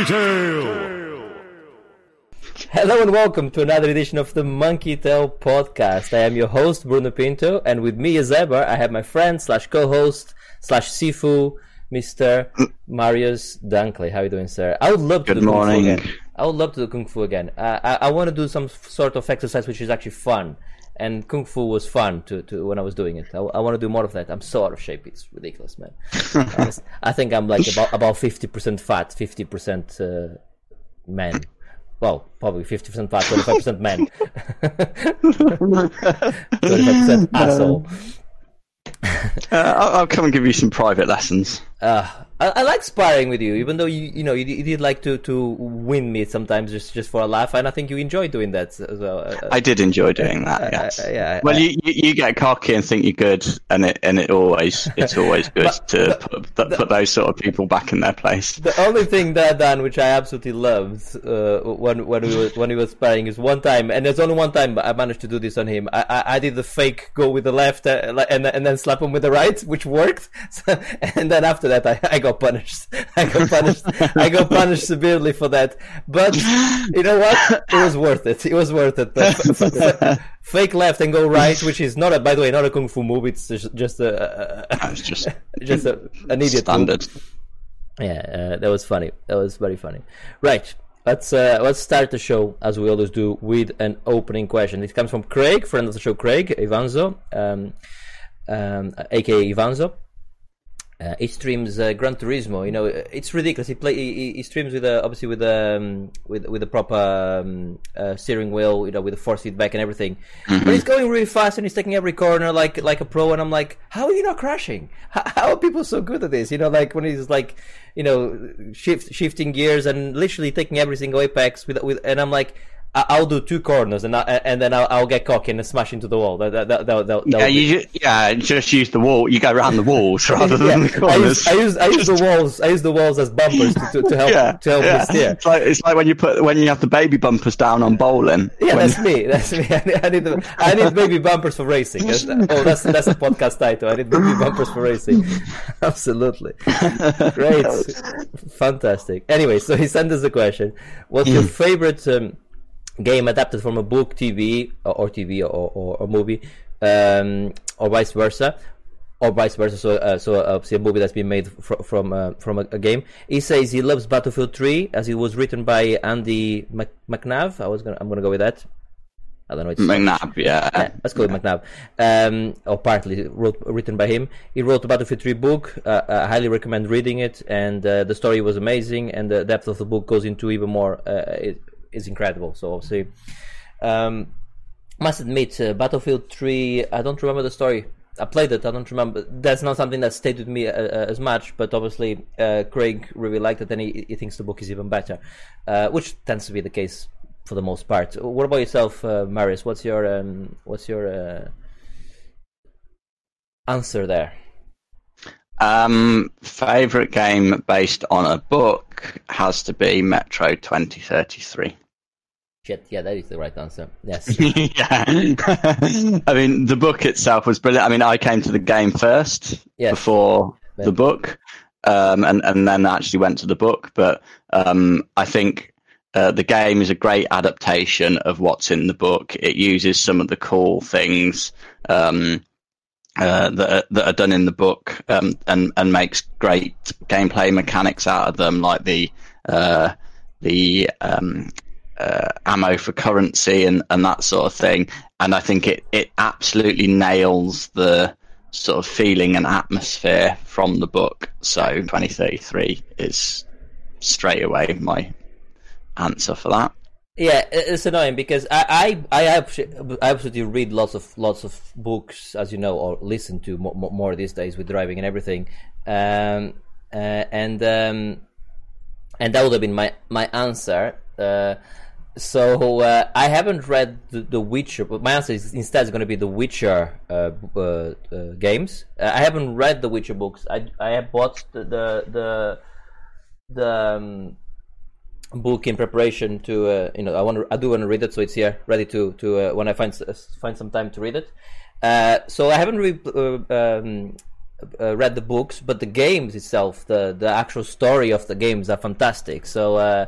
Monkey Tail. Hello and welcome to another edition of the Monkey Tail podcast. I am your host Bruno Pinto, and with me as ever, I have my friend slash co-host slash Sifu, Mr. Marius Dunkley. How are you doing, sir? I would love to Good do Kung Fu morning. again. I would love to do Kung Fu again. Uh, I, I want to do some sort of exercise which is actually fun. And Kung Fu was fun to, to when I was doing it. I, I want to do more of that. I'm so out of shape. It's ridiculous, man. I think I'm like about about 50% fat, 50% uh, man. Well, probably 50% fat, 25% man. 25% asshole. Uh, I'll, I'll come and give you some private lessons. Uh, I, I like sparring with you, even though you you know you, you did like to, to win me sometimes just, just for a laugh, and I think you enjoy doing that as well. Uh, I did enjoy doing that. Yes. uh, yeah, Well, you, you get cocky and think you're good, and it and it always it's always good But- to put, put, put those sort of people back in their place. The only thing that I done, which I absolutely loved, uh, when when we were when we were sparring, is one time, and there's only one time I managed to do this on him. I I, I did the fake go with the left uh, and and then slap him with the right, which worked. So, and then after that, I, I got punished. I got punished. I got punished severely for that. But you know what? It was worth it. It was worth it. Fake left and go right, which is not a by the way not a kung fu move. It's just, just a, a, a just just a, an idiot move. standard. Yeah, uh, that was funny. That was very funny. Right. Let's uh, let's start the show as we always do with an opening question. It comes from Craig, friend of the show, Craig Ivanzo, um, um, aka Ivanzo. Uh, he streams uh, Gran Turismo. You know, it's ridiculous. He play he, he- streams with a, obviously with um, with with a proper um, uh, steering wheel. You know, with the force feedback and everything. But he's going really fast and he's taking every corner like like a pro. And I'm like, how are you not crashing? How, how are people so good at this? You know, like when he's like, you know, shift shifting gears and literally taking every single apex with with. And I'm like. I'll do two corners and I, and then I'll, I'll get cocky and smash into the wall. That that that, that, Yeah, be- you yeah just use the wall. You go around the walls rather than the yeah, I corners. use, I use I use the walls I use the walls as bumpers to, to, to help yeah, to help yeah. me steer. It's like it's like when you put when you have the baby bumpers down on bowling. Yeah, When- that's me. That's me. I need, I need, the- I need baby bumpers for racing. That's, oh, that's that's a podcast title. I need baby bumpers for racing. Absolutely, great, fantastic. Anyway, so he sent us a question: What's your favorite um, game adapted from a book, TV, or, or TV, or, or, or movie, um, or vice versa? Or vice versa, so uh, so uh, obviously a movie that's been made fr- from uh, from a, a game. He says he loves Battlefield 3 as it was written by Andy McNab. I was gonna I'm gonna go with that. I don't know. It's McNab, yeah. yeah, let's go with McNab. Um, or partly wrote, written by him. He wrote the Battlefield 3 book. Uh, I highly recommend reading it. And uh, the story was amazing. And the depth of the book goes into even more. Uh, it is incredible. So obviously, um, must admit, uh, Battlefield 3. I don't remember the story. I played it. I don't remember. That's not something that stayed with me uh, uh, as much. But obviously, uh, Craig really liked it, and he, he thinks the book is even better, uh, which tends to be the case for the most part. What about yourself, uh, Marius? What's your um, what's your answer there? Um, favorite game based on a book has to be Metro 2033. Shit, yeah, that is the right answer. Yes. yeah. I mean, the book itself was brilliant. I mean, I came to the game first Yes. before the book, um, and, and then actually went to the book. But um, I think uh, the game is a great adaptation of what's in the book. It uses some of the cool things um, uh, that, are, that are done in the book um, and, and makes great gameplay mechanics out of them, like the uh, the um, uh, ammo for currency and, and that sort of thing. And I think it, it absolutely nails the sort of feeling and atmosphere from the book. So 2033 is straight away my answer for that. Yeah, it's annoying because I I I, absolutely read lots of lots of books, as you know, or listen to more, more these days with driving and everything, um, uh, and um, and that would have been my my answer. Uh, so uh, I haven't read the, the Witcher, but my answer is instead is going to be the Witcher uh, uh, uh, games. I haven't read the Witcher books. I I have bought the the the, the um, book in preparation to uh, you know I want to I do want to read it, so it's here ready to to uh, when I find find some time to read it. Uh, so I haven't re- uh, um, uh, read the books, but the games itself, the the actual story of the games are fantastic. So. Uh,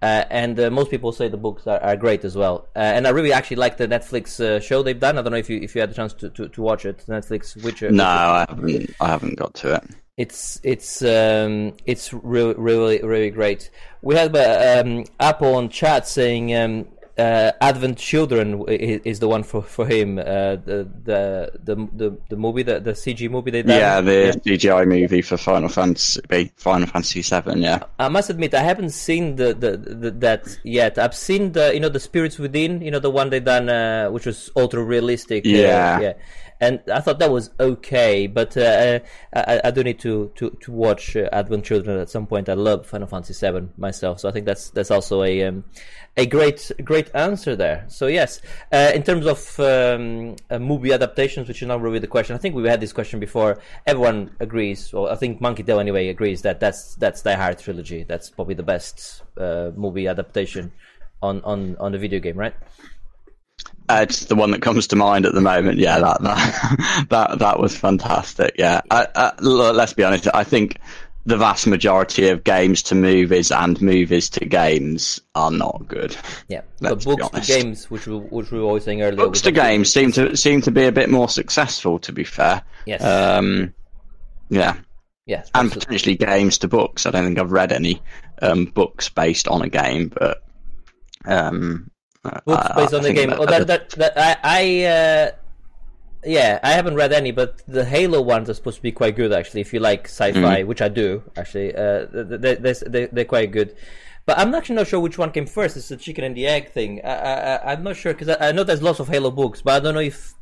uh, and uh, most people say the books are, are great as well. Uh, and I really actually like the Netflix uh, show they've done. I don't know if you if you had the chance to, to, to watch it. Netflix Witcher. No, Witcher. I haven't. I haven't got to it. It's it's um, it's really really really great. We had uh, um, Apple on chat saying um, uh, Advent Children is, the one for for him. Uh, the, the the the the movie, the the CG movie they done. Yeah, the yeah. CGI movie for Final Fantasy Final Fantasy Seven. Yeah, I must admit I haven't seen the, the, the, that yet. I've seen the you know the Spirits Within, you know the one they done, uh, which was ultra realistic. uh, Yeah. yeah. And I thought that was okay, but uh, I, I do need to to to watch uh, Advent Children at some point. I love Final Fantasy VII myself, so I think that's that's also a um, a great great answer there. So yes, uh, in terms of um, uh, movie adaptations, which is not really the question. I think we had this question before. Everyone agrees, or I think Monkey Tail anyway agrees that that's that's Die Hard trilogy. That's probably the best uh, movie adaptation on, on on the video game, right? It's the one that comes to mind at the moment. Yeah, that that that, that was fantastic. Yeah, I, I, let's be honest. I think the vast majority of games to movies and movies to games are not good. Yeah, Let's but books to games, which we, which we were always saying earlier. Books to games seem to seem to be a bit more successful. To be fair, Yes. um, yeah, yes. and absolutely. potentially games to books. I don't think I've read any um, books based on a game, but um, books based on the game. Oh, that, that, that, I, I uh, yeah, I haven't read any, but the Halo ones are supposed to be quite good actually. If you like sci-fi, which I do actually, uh, they, they, they, they're quite good. But I'm actually not sure which one came first. It's the chicken and the egg thing. I, I, I- I'm not sure because I, I know there's lots of Halo books, but I don't know if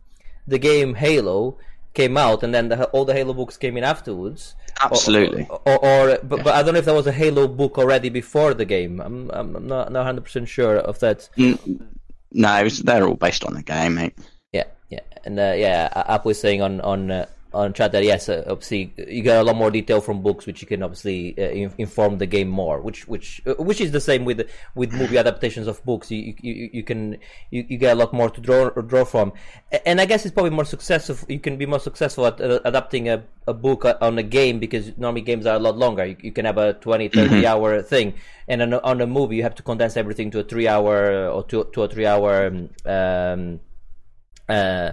the game Halo came out and then the, all the Halo books came in afterwards. Absolutely. Or, or, or but, but I don't know if there was a Halo book already before the game. I'm I'm not not 100 percent sure of that. no, it's, they're all based on the game, mate. Yeah, yeah, and uh, yeah, Apple is saying on on uh, on chat that yes, uh, obviously you get a lot more detail from books, which you can obviously uh, in- inform the game more. Which which uh, which is the same with with movie adaptations of books. You you, you, can you, you get a lot more to draw draw from, and I guess it's probably more successful. You can be more successful at uh, adapting a, a book uh, on a game because normally games are a lot longer. You, you can have a 20, 30 hour thing, and on a, on a movie you have to condense everything to a three hour or two to a three hour. Um, um, uh,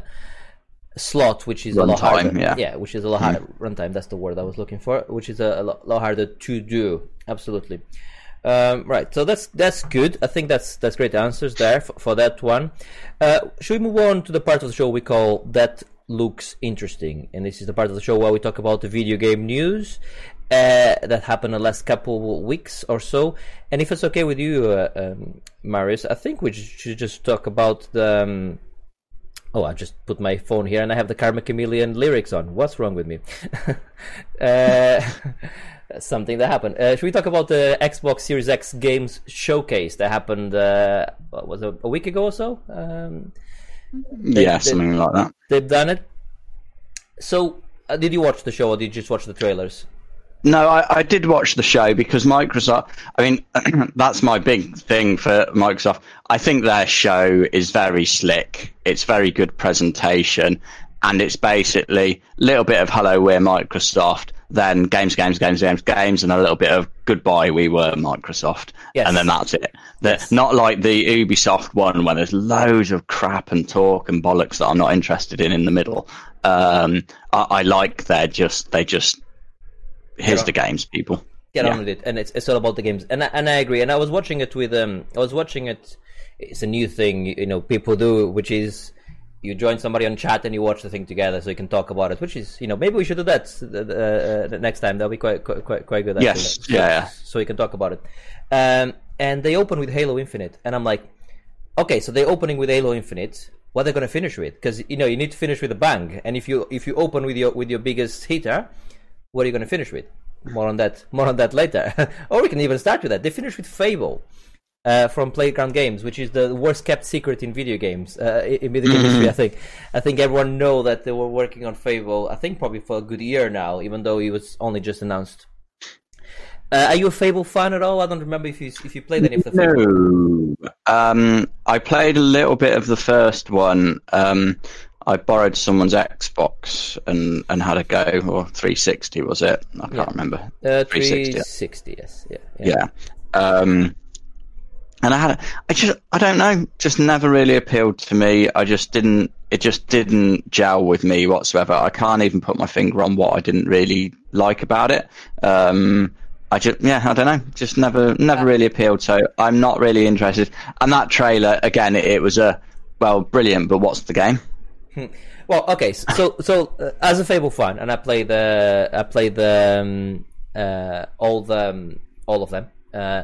slot, which is a lot Runtime, harder. yeah. which is a lot harder. Runtime, that's the word I was looking for, which is a, a lot, harder to do. Absolutely. Um, right, so that's that's good. I think that's that's great answers there for, for that one. Uh, should we move on to the part of the show we call that looks interesting? And this is the part of the show where we talk about the video game news uh, that happened the last couple weeks or so. And if it's okay with you, uh, um, Marius, I think we should just talk about the. Um, Oh, I just put my phone here and I have the Karma Chameleon lyrics on. What's wrong with me? uh, something that happened. Uh, should we talk about the Xbox Series X games showcase that happened? Uh, what was it a week ago or so? Um, yeah, they- something like that. they've done it. So, uh, did you watch the show or did you just watch the trailers? No, I, I did watch the show because Microsoft. I mean, that's my big thing for Microsoft. I think their show is very slick. It's very good presentation, and it's basically a little bit of "Hello, we're Microsoft," then games, games, games, games, games, and a little bit of "Goodbye, we were Microsoft," Yes. and then that's it. They're Not like the Ubisoft one where there's loads of crap and talk and bollocks that I'm not interested in in the middle. Um, I, I like they're just they just here's Yeah. the games, people. get Yeah. on with it, and it's it's all about the games. And I, and I agree. And I was watching it with um, I was watching it. It's a new thing, you know, people do, which is you join somebody on chat and you watch the thing together, so you can talk about it. Which is, you know, maybe we should do that uh, uh, the next time. That'll be quite quite quite, quite good. Yes. actually. Yeah, yeah. So we can talk about it. Um, and they open with Halo Infinite, and I'm like, okay, so they're opening with Halo Infinite. What they're they going to finish with? Because you know you need to finish with a bang. And if you if you open with your with your biggest hitter, what are you going to finish with? More on that. More on that later. or we can even start with that. They finish with Fable uh, from Playground Games, which is the worst kept secret in video games uh, in video game history. I think. I think everyone know that they were working on Fable. I think probably for a good year now, even though it was only just announced. Uh, are you a Fable fan at all? I don't remember if you if you played any of the Fable. No. Um, I played a little bit of the first one. Um, I borrowed someone's Xbox and, and had a go, or 360 was it? I can't Yeah. remember. Uh, 360. 360, yes. Yeah. yeah. Yeah. Um, and I had, a, I just, I don't know, just never really appealed to me. I just didn't, it just didn't gel with me whatsoever. I can't even put my finger on what I didn't really like about it. Um, I just, yeah, I don't know, just never, never really appealed. So I'm not really interested. And that trailer, again, it, it was a, well, brilliant, but what's the game? Well, okay, so so uh, as a Fable fan, and I play the I play the um, uh, all the um, all of them. Uh,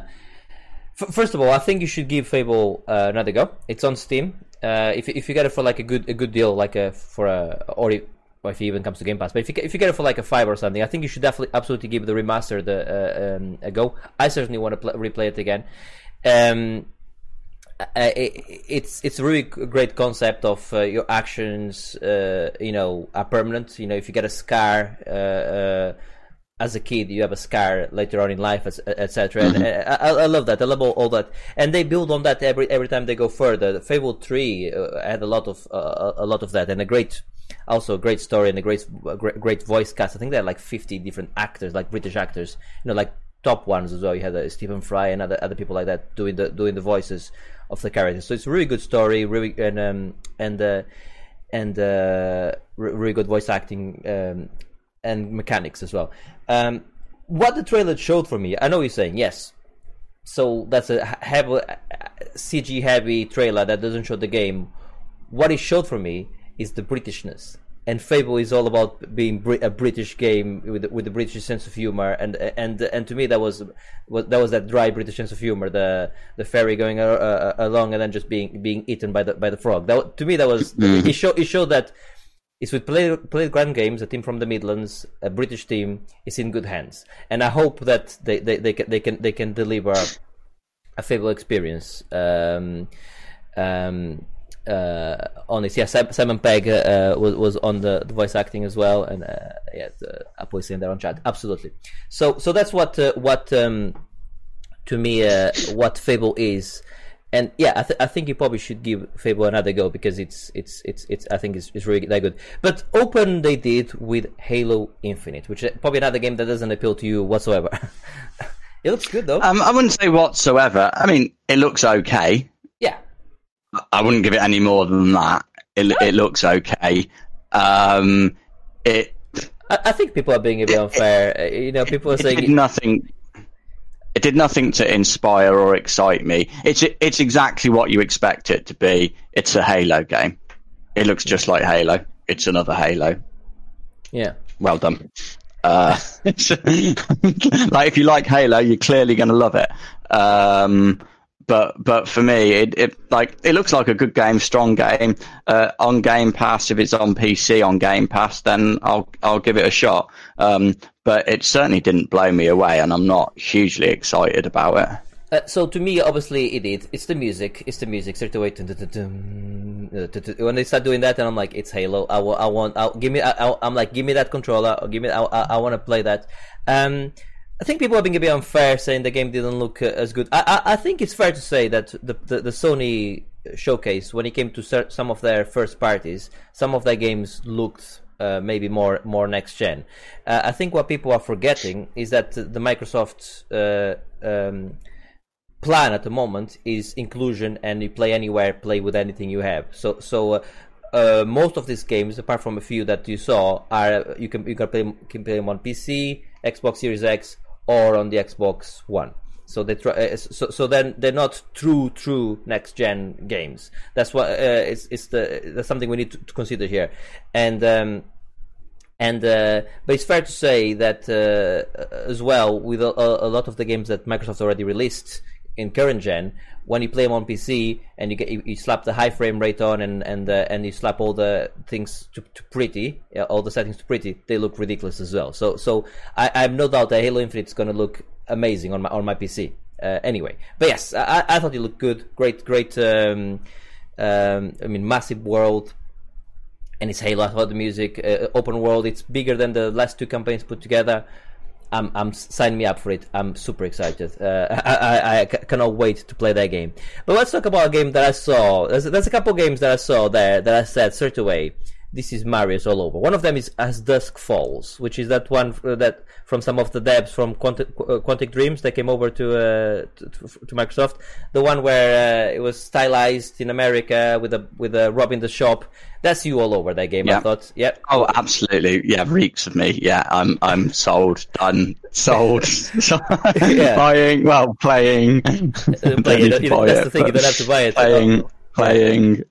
f- first of all, I think you should give Fable uh, another go. It's on Steam. Uh, if if you get it for like a good a good deal, like a for a or if, or if it even comes to Game Pass, but if you get, if you get it for like a five or something, I think you should definitely absolutely give the remaster the uh, um, a go. I certainly want to pl- replay it again. Um, uh, it, it's it's a really great concept of uh, your actions. Uh, you know, are permanent. You know, if you get a scar uh, uh, as a kid, you have a scar later on in life, etc. Uh, I, I love that. I love all, all that, and they build on that every every time they go further. Fable Three uh, had a lot of uh, a lot of that, and a great. Also, a great story and a great, great, great voice cast. I think there are like fifty different actors, like British actors. You know, like top ones as well. You had uh, Stephen Fry and other other people like that doing the doing the voices of the characters. So it's a really good story, really and um, and uh, and uh, re- really good voice acting um, and mechanics as well. Um, what the trailer showed for me, I know you're saying yes. So that's a heavy CG heavy trailer that doesn't show the game. What it showed for me is the Britishness. And Fable is all about being a British game with with the British sense of humor, and and and to me that was, was that was that dry British sense of humor, the the ferry going uh, uh, along and then just being being eaten by the by the frog. That to me that was it showed it showed that it's with Play Playground Games, a team from the Midlands, a British team, is in good hands, and I hope that they they, they can they can they can deliver a Fable experience. Um, um, uh, on this, yeah, Simon Pegg uh, was was on the, the voice acting as well, and uh, yeah, the, is saying there on chat, absolutely. So so that's what uh, what um, to me uh, what Fable is. And yeah, I, th- I think you probably should give Fable another go because it's it's it's it's I think it's, it's really that good. But open they did with Halo Infinite, which is probably another game that doesn't appeal to you whatsoever. it looks good though. Um, I wouldn't say whatsoever. I mean, it looks okay. I wouldn't give it any more than that. It, it looks okay. Um, it I, I think people are being a bit unfair. Uh, You know, people are it saying did nothing. It did nothing to inspire or excite me. It's it's exactly what you expect it to be. It's a Halo game. It looks just like Halo. It's another Halo. yeah. Well done. Uh, like if you like Halo, you're clearly going to love it. Um, but but for me, it, it like it looks like a good game, strong game uh, on Game Pass. If it's on PC on Game Pass, then I'll I'll give it a shot. Um, but it certainly didn't blow me away, and I'm not hugely excited about it. Uh, so to me, obviously, it. It's the music. It's the music. Straight when they start doing that, and I'm like, it's Halo. I, wa- I want. I, give me. I, I'm like, give me that controller. Give me. I, I, I want to play that. Um, I think people are being a bit unfair, saying the game didn't look uh, as good. I, I, I think it's fair to say that the, the, the Sony showcase, when it came to cer- some of their first parties, some of their games looked uh, maybe more more next gen. Uh, I think what people are forgetting is that the Microsoft uh, um, plan at the moment is inclusion, and you play anywhere, play with anything you have. So so. Uh, uh, most of these games, apart from a few that you saw, are you can you can play can play them on PC, Xbox Series X, or on the Xbox One. So they try. Uh, so so then they're not true true next gen games. That's what uh, it's it's the that's something we need to, to consider here, and. Um, and uh, but it's fair to say that uh, as well with a, a lot of the games that Microsoft already released in current gen, when you play them on PC and you get you, you slap the high frame rate on and and uh, and you slap all the things to, to pretty, uh, all the settings to pretty, they look ridiculous as well. So so I, I have no doubt that Halo Infinite is going to look amazing on my on my PC. Uh, anyway, but yes, I, I thought it looked good. Great, great. Um, um, I mean, massive world and it's Halo. I thought the music, uh, open world, it's bigger than the last two campaigns put together. I'm, I'm sign me up for it. I'm super excited. Uh, I, I, I cannot wait to play that game. But let's talk about a game that I saw. There's, there's a couple games that I saw there that I said straight away this is Marius all over. One of them is As Dusk Falls, which is that one uh, that from some of the devs from Quantic, uh, Quantic Dreams that came over to, uh, to, to Microsoft. The one where uh, it was stylized in America with a with a rob in the shop. That's you all over that game. Yeah. I thought. Yep. Oh, absolutely. Yeah, reeks of me. Yeah, I'm I'm sold, done, sold. Yeah. Buying, well, playing. Uh, Don't play need it. to You know, buy that's it, the thing. You don't have to buy it. Playing, playing.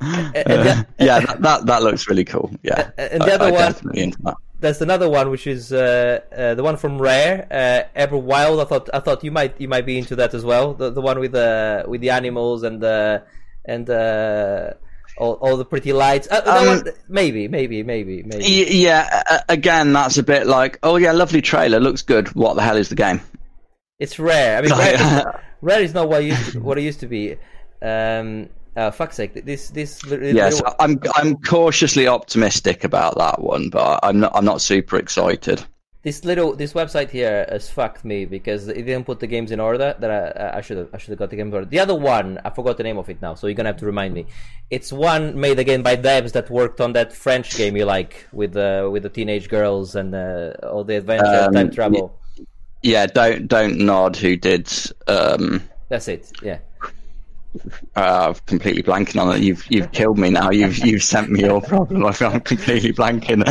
And Uh, the- yeah, that, that that looks really cool. Yeah, And the I- other I one- definitely into that. there's another one which is uh, uh, the one from Rare, uh, Everwild. I thought I thought you might you might be into that as well. The the one with the with the animals and the and uh, all, all the pretty lights. Uh, Um, one, maybe maybe maybe maybe. Yeah, uh, again, that's a bit like, oh yeah, lovely trailer, looks good. What the hell is the game? It's rare. I mean, rare, rare is not what it used to, what it used to be. Um, uh, fuck's sake! This this Yes, little- I'm I'm cautiously optimistic about that one, but I'm not I'm not super excited. this little this website here has fucked me because it didn't put the games in order that I I should have I should have got the game in order. The other one I forgot the name of it now, so you're gonna have to remind me. It's one made again by devs that worked on that French game you like with uh, with the teenage girls and uh, all the adventure Um, time travel. Yeah, don't don't nod. Who did? Um, That's it. Yeah. Uh, completely blanking on it. You've you've killed me now. You've you've sent me your problem. I'm completely blanking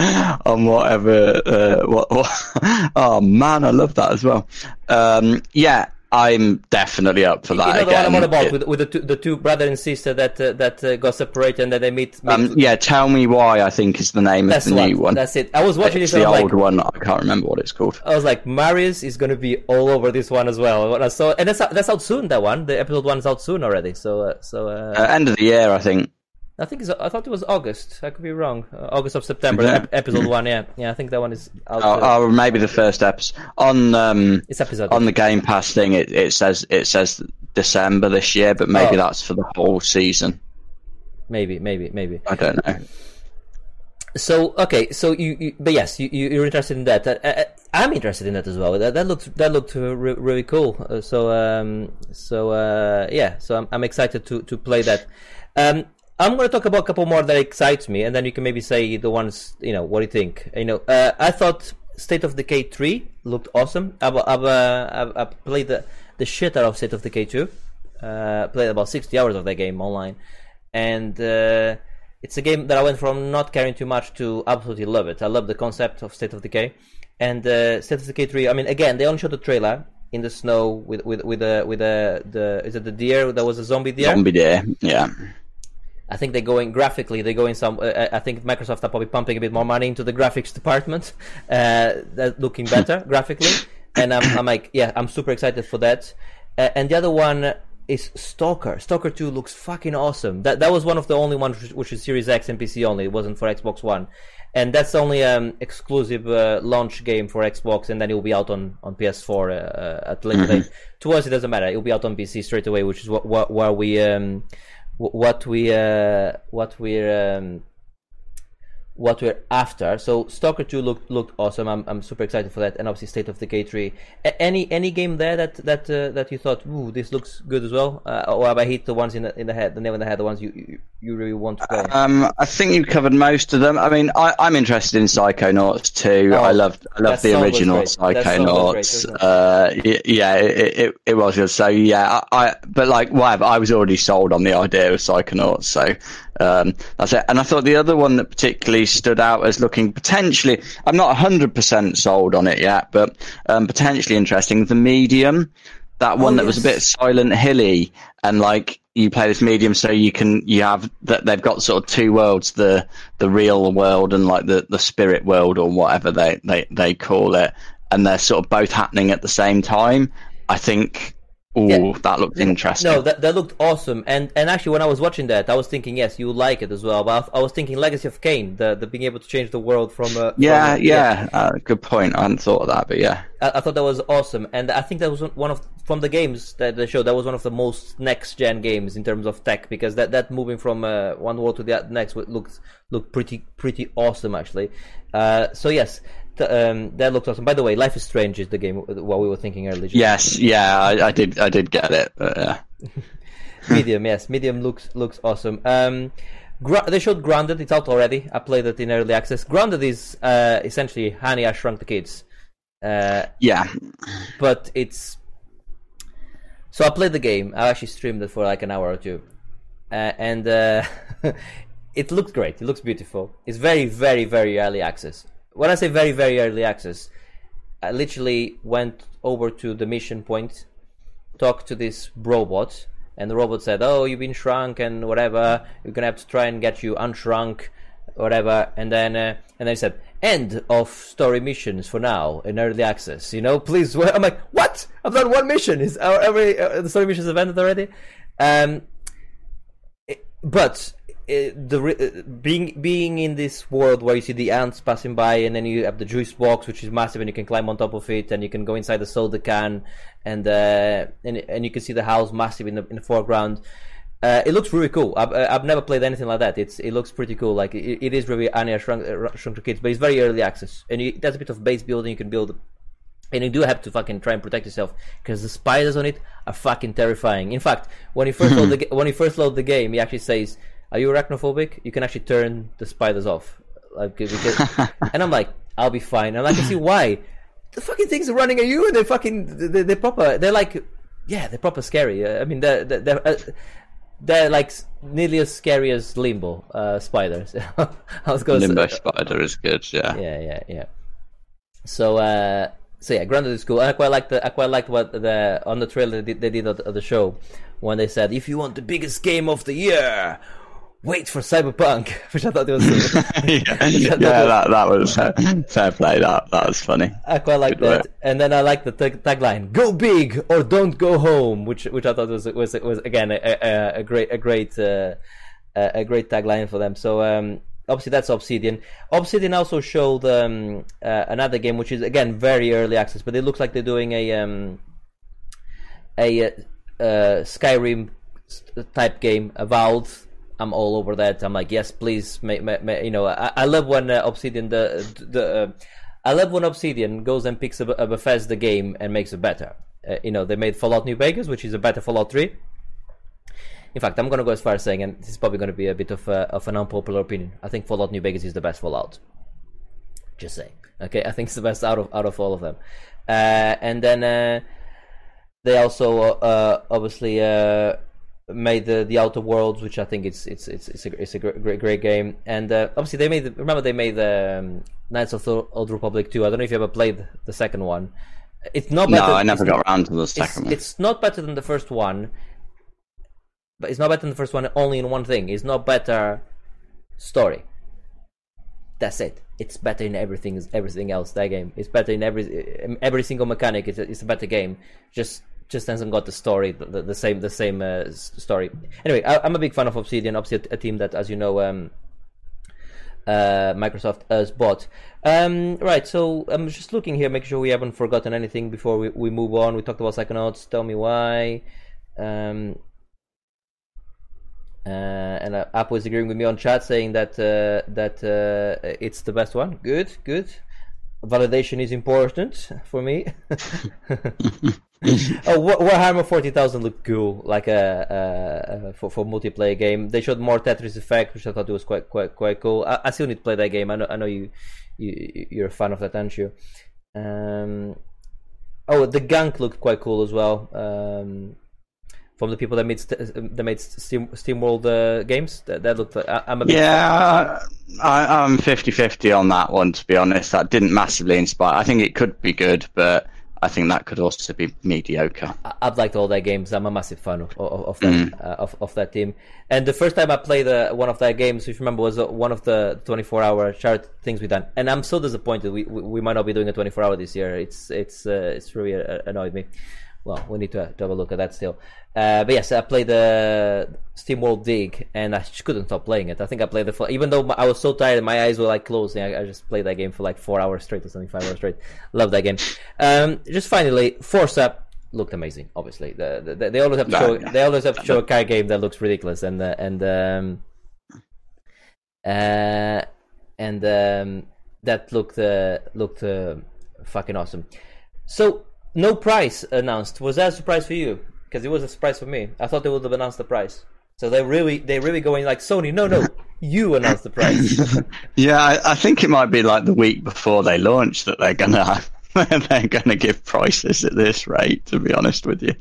on whatever. Uh, what, what? Oh man, I love that as well. Um, yeah, I'm definitely up for that you know again. I'm on about It- with, with the two, the two brother and sister that uh, that uh, got separated and then they meet. meet um, yeah, tell me why. I think is the name that's of the new one. That's it. I was watching It's this the old like, one. I can't remember what it's called. I was like, Marius is gonna be all over this one as well. When I saw, and that's out- that's out soon. That one, the episode one is out soon already. So, uh, so uh, Uh, end of the year, I think. I think it's, I thought it was August. I could be wrong. Uh, August of September, Yeah. ep- episode one. Yeah, yeah. I think that one is out. Oh, uh, oh, maybe the first episode on um, it's episode. on the Game Pass thing. It, it says it says December this year, but maybe Oh. that's for the whole season. maybe, maybe, maybe. I don't know. So okay, so you, you but yes, you, you you're interested in that. Uh, uh, I'm interested in that as well. That, that looked that looked uh, re- really cool. Uh, so um, so uh, yeah, so I'm, I'm excited to to play that. Um, I'm going to talk about a couple more that excites me, and then you can maybe say the ones you know. What do you think? You know, uh, I thought State of Decay three looked awesome. I've I've, uh, I've, I've played the the shit out of State of Decay two. Uh, played about 60 hours of that game online, and uh, it's a game that I went from not caring too much to absolutely love it. I love the concept of State of Decay, and uh, State of Decay three. I mean, again, they only showed the trailer in the snow with with with the with the the is it the deer? That was a zombie deer. Zombie Deer. Yeah. I think they're going graphically. They're going some. Uh, I think Microsoft are probably pumping a bit more money into the graphics department. Uh, looking better graphically, and I'm, I'm like, yeah, I'm super excited for that. Uh, and the other one is Stalker. Stalker Two looks fucking awesome. That that was one of the only ones which, is Series X and PC only. It wasn't for Xbox One, and that's only um exclusive uh, launch game for Xbox, and then it will be out on on PS4 uh, uh, at later date. To us, it doesn't matter. It will be out on PC straight away, which is what what where we um what we uh, what we're um, what we're after. So Stalker Two looked looked awesome. I'm I'm super excited for that, and obviously State of Decay Three. A- any any game there that that uh, that you thought, ooh, this looks good as well, uh, or have I hit the ones in the in the head, the nail in the head, the ones you you, you really want to play? Um, I think you've covered most of them. I mean, I, I'm interested in Psychonauts too. Oh, I loved, I loved the original great. Great, Psychonauts. it? uh, yeah, it, it, it was good. So yeah, I, I but like, whatever. I was already sold on the idea of Psychonauts. So um, that's it. And I thought the other one that particularly stood out as looking potentially, I'm not 100% sold on it yet, but um, potentially interesting. The Medium, that one that was a Oh, bit Silent Hilly, and like you play this medium, so you can you have that they've got sort of two worlds the the real world and like the the spirit world or whatever they they they call it, and they're sort of both happening at the same time. I think. Ooh, Yeah. that looked interesting. No, that, that looked awesome. And and actually, when I was watching that, I was thinking, yes, you like it as well. But I, was thinking Legacy of Kain, the, the being able to change the world from. Uh, yeah, from, uh, yeah, uh, good point. I hadn't thought of that, but yeah. I, I thought that was awesome, and I think that was one of from the games that they showed, that was one of the most next gen games in terms of tech because that, that moving from uh, one world to the next looked looked pretty pretty awesome actually. Uh, so yes, um, that looks awesome. By the way, Life is Strange is the game what we were thinking earlier. Yes, yeah, I, I did I did get it. But, uh... medium, yes, medium looks looks awesome. Um, they showed Grounded. It's out already. I played it in early access. Grounded is uh, essentially Honey I Shrunk the Kids. Uh, yeah, but it's so I played the game. I actually streamed it for like an hour or two, uh, and uh, it looks great. It looks beautiful. It's very, very, very early access. When I say very, very early access, I literally went over to the mission point, talked to this robot, and the robot said, "Oh, you've been shrunk and whatever. We're gonna have to try and get you unshrunk, whatever." And then, uh, and then he said, "End of story missions for now in early access." You know, please. I'm like, "What? I've done one mission. Is every uh, the story missions have ended already?" Um, it, but the being being in this world where you see the ants passing by, and then you have the juice box, which is massive, and you can climb on top of it, and you can go inside the soda can, and uh, and and you can see the house massive in the in the foreground. Uh, it looks really cool. I've, I've never played anything like that. It's it looks pretty cool. Like it, it is really Honey I Shrunk, Shrunk to Kids, but it's very early access, and you, there's a bit of base building you can build, and you do have to fucking try and protect yourself because the spiders on it are fucking terrifying. In fact, when you first load the when you first load the game, he actually says are you arachnophobic? You can actually turn the spiders off. Like, because, and I'm like, I'll be fine. And I can see why. The fucking things are running at you, and they're fucking, they're, they're proper. They're like, yeah, they're proper scary. I mean, they're they're they're, uh, they're like nearly as scary as limbo uh, spiders. I was going limbo say, spider is good. Yeah, yeah, yeah, yeah. So, uh, so yeah, Grounded is cool. And I quite like the I quite liked what the on the trailer they did, they did of the show when they said, "If you want the biggest game of the year, wait for Cyberpunk, which I thought was yeah, yeah that, that was fair, fair play. That that was funny. I quite like that, way. and then I like the tag- tagline: "Go big or don't go home," which which I thought was was was again a, a, a great a great uh, a great tagline for them. So um, obviously that's Obsidian. Obsidian also showed um, uh, another game, which is again very early access, but it looks like they're doing a um, a uh, Skyrim type game, Avowed I'm all over that. I'm like, yes, please, may, you know, I, I, love when uh, Obsidian the the uh, I love when Obsidian goes and picks a, a Bethesda game and makes it better. Uh, you know, they made Fallout New Vegas, which is a better Fallout 3. In fact, I'm gonna go as far as saying, and this is probably gonna be a bit of a, of an unpopular opinion. I think Fallout New Vegas is the best Fallout. Just saying. Okay, I think it's the best out of out of all of them. Uh, and then uh, they also uh, obviously made the the Outer Worlds, which I think it's it's it's it's a it's a great great game. And uh, obviously they made remember they made the um, Knights of the Old Republic 2. I don't know if you ever played the second one. It's not better. No, I never got around to the second it's, one. It's not better than the first one, but it's not better than the first one only in one thing. It's not better story. That's it. It's better in everything. Everything else. That game. It's better in every every single mechanic. It's a, it's a better game. Just just hasn't got the story, the, the same the same uh, story. Anyway, I, am a big fan of Obsidian. Obsidian, a team that, as you know, um, uh, Microsoft has bought. Um, right, so I'm just looking here, make sure we haven't forgotten anything before we, we move on. We talked about Psychonauts. Tell me why. Um, uh, and uh, Apple is agreeing with me on chat, saying that uh, that uh, it's the best one. Good, good. Validation is important for me. oh, Warhammer 40,000 looked cool, like a, a, a, for for multiplayer game. They showed more Tetris Effect, which I thought was quite quite quite cool. I, I still need to play that game. I know I know you, you you're a fan of that, aren't you? Um, oh, the Gunk looked quite cool as well. Um, from the people that made st- that made Steam SteamWorld uh, games, that, that looked like I, am a yeah. I, I'm 50-50 on that one. To be honest, that didn't massively inspire. I think it could be good, but I think that could also be mediocre. I've liked all their games. I'm a massive fan of of, of that mm. uh, of, of that team. And the first time I played uh, one of their games, if you remember, was uh, one of the 24 hour chart things we done. And I'm so disappointed. We, we, we might not be doing a 24 hour this year. It's it's uh, it's really uh, annoyed me well, we need to, to have a look at that still. Uh, but yes, I played the SteamWorld Dig, and I just couldn't stop playing it. I think I played it for even though I was so tired, my eyes were like closing. I, I, just played that game for like four hours straight or something, five hours straight. Love that game. Um, just finally, Forza. looked amazing. Obviously, the, the, they always have to No, show they always have to show a car game that looks ridiculous, and uh, and um, uh, and um, that looked uh, looked uh, fucking awesome. So no price announced. Was that a surprise for you? Because it was a surprise for me. I thought they would have announced the price. So they really they really going like Sony. No, no, you announced the price. Yeah, I, I think it might be like the week before they launch that they're gonna they're gonna give prices at this rate. To be honest with you,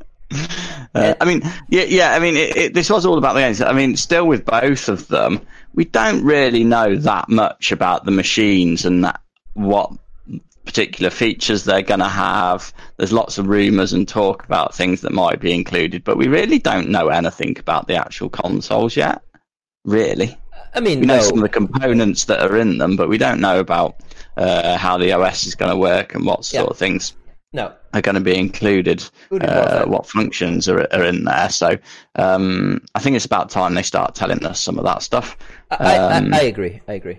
uh, I mean, yeah, yeah. I mean, it, it, this was all about the games. I mean, still with both of them, we don't really know that much about the machines and that what particular features they're going to have. There's lots of rumours and talk about things that might be included, but we really don't know anything about the actual consoles yet. Really. I mean, We know no. some of the components that are in them, but we don't know about uh, how the OS is going to work and what sort Yeah. of things No, are going to be included, uh, what functions are, are in there. So um, I think it's about time they start telling us some of that stuff. I, Um, I, I agree. I agree.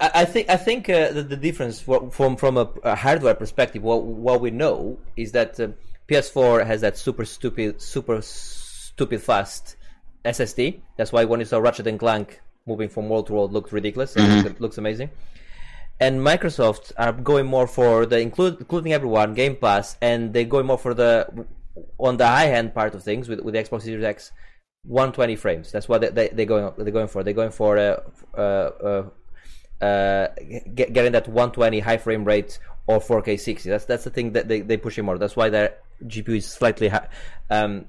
I, think I think uh, the, the difference from from a, a hardware perspective, what what we know is that uh, PS4 has that super stupid, super stupid fast SSD. That's why when you saw Ratchet and Clank moving from world to world looked ridiculous. and It looks amazing. And Microsoft are going more for the include, including everyone Game Pass, and they're going more for the on the high end part of things with with the Xbox Series X, 120 frames. That's what they, they they're going they're going for. They're going for uh, uh, uh, uh, get, getting that 120 high frame rate or 4K 60. That's that's the thing that they they pushing more. That's why their GPU is slightly high, um,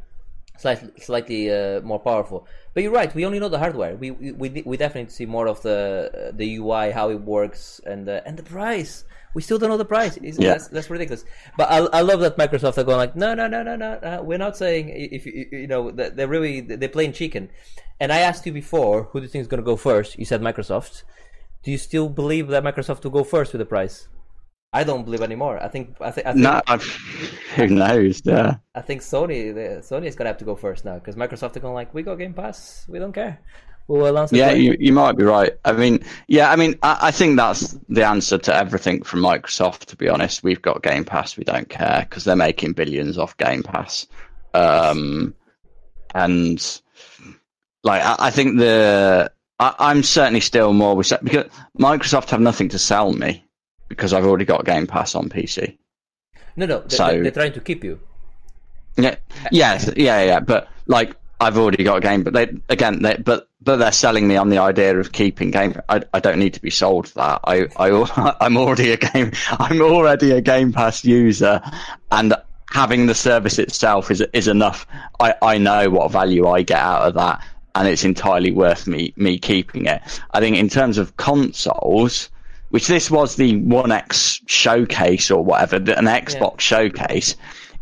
slightly slightly uh, more powerful. But you're right. We only know the hardware. We we we, we definitely see more of the the UI, how it works, and the and the price. We still don't know the price. It's, Yeah. that's, that's ridiculous. But I, I love that Microsoft are going like, no, no, no, no, no. Uh, we're not saying if you you know they're really they're playing chicken. And I asked you before, who do you think is going to go first? You said Microsoft. Do you still believe that Microsoft will go first with the price? I don't believe anymore. I think I think I think No, who knows? Yeah. I think Sony the, Sony is gonna have to go first now because Microsoft are going like we got Game Pass, we don't care. We'll announce Yeah, you, you might be right. I mean, yeah, I mean, I, I think that's the answer to everything from Microsoft. To be honest, we've got Game Pass, we don't care because they're making billions off Game Pass, um, and like I, I think the I, I'm certainly still more with because Microsoft have nothing to sell me because I've already got Game Pass on PC. no, no, so- they- they're trying to keep you. Yeah, yes, yeah, yeah, but like I've already got a game, but they again, they, but but they're selling me on the idea of keeping game. I, I don't need to be sold that. I I I'm already a game. I'm already a Game Pass user, and having the service itself is is enough. I I know what value I get out of that, and it's entirely worth me me keeping it. I think in terms of consoles. Which this was the One X showcase or whatever, an Xbox showcase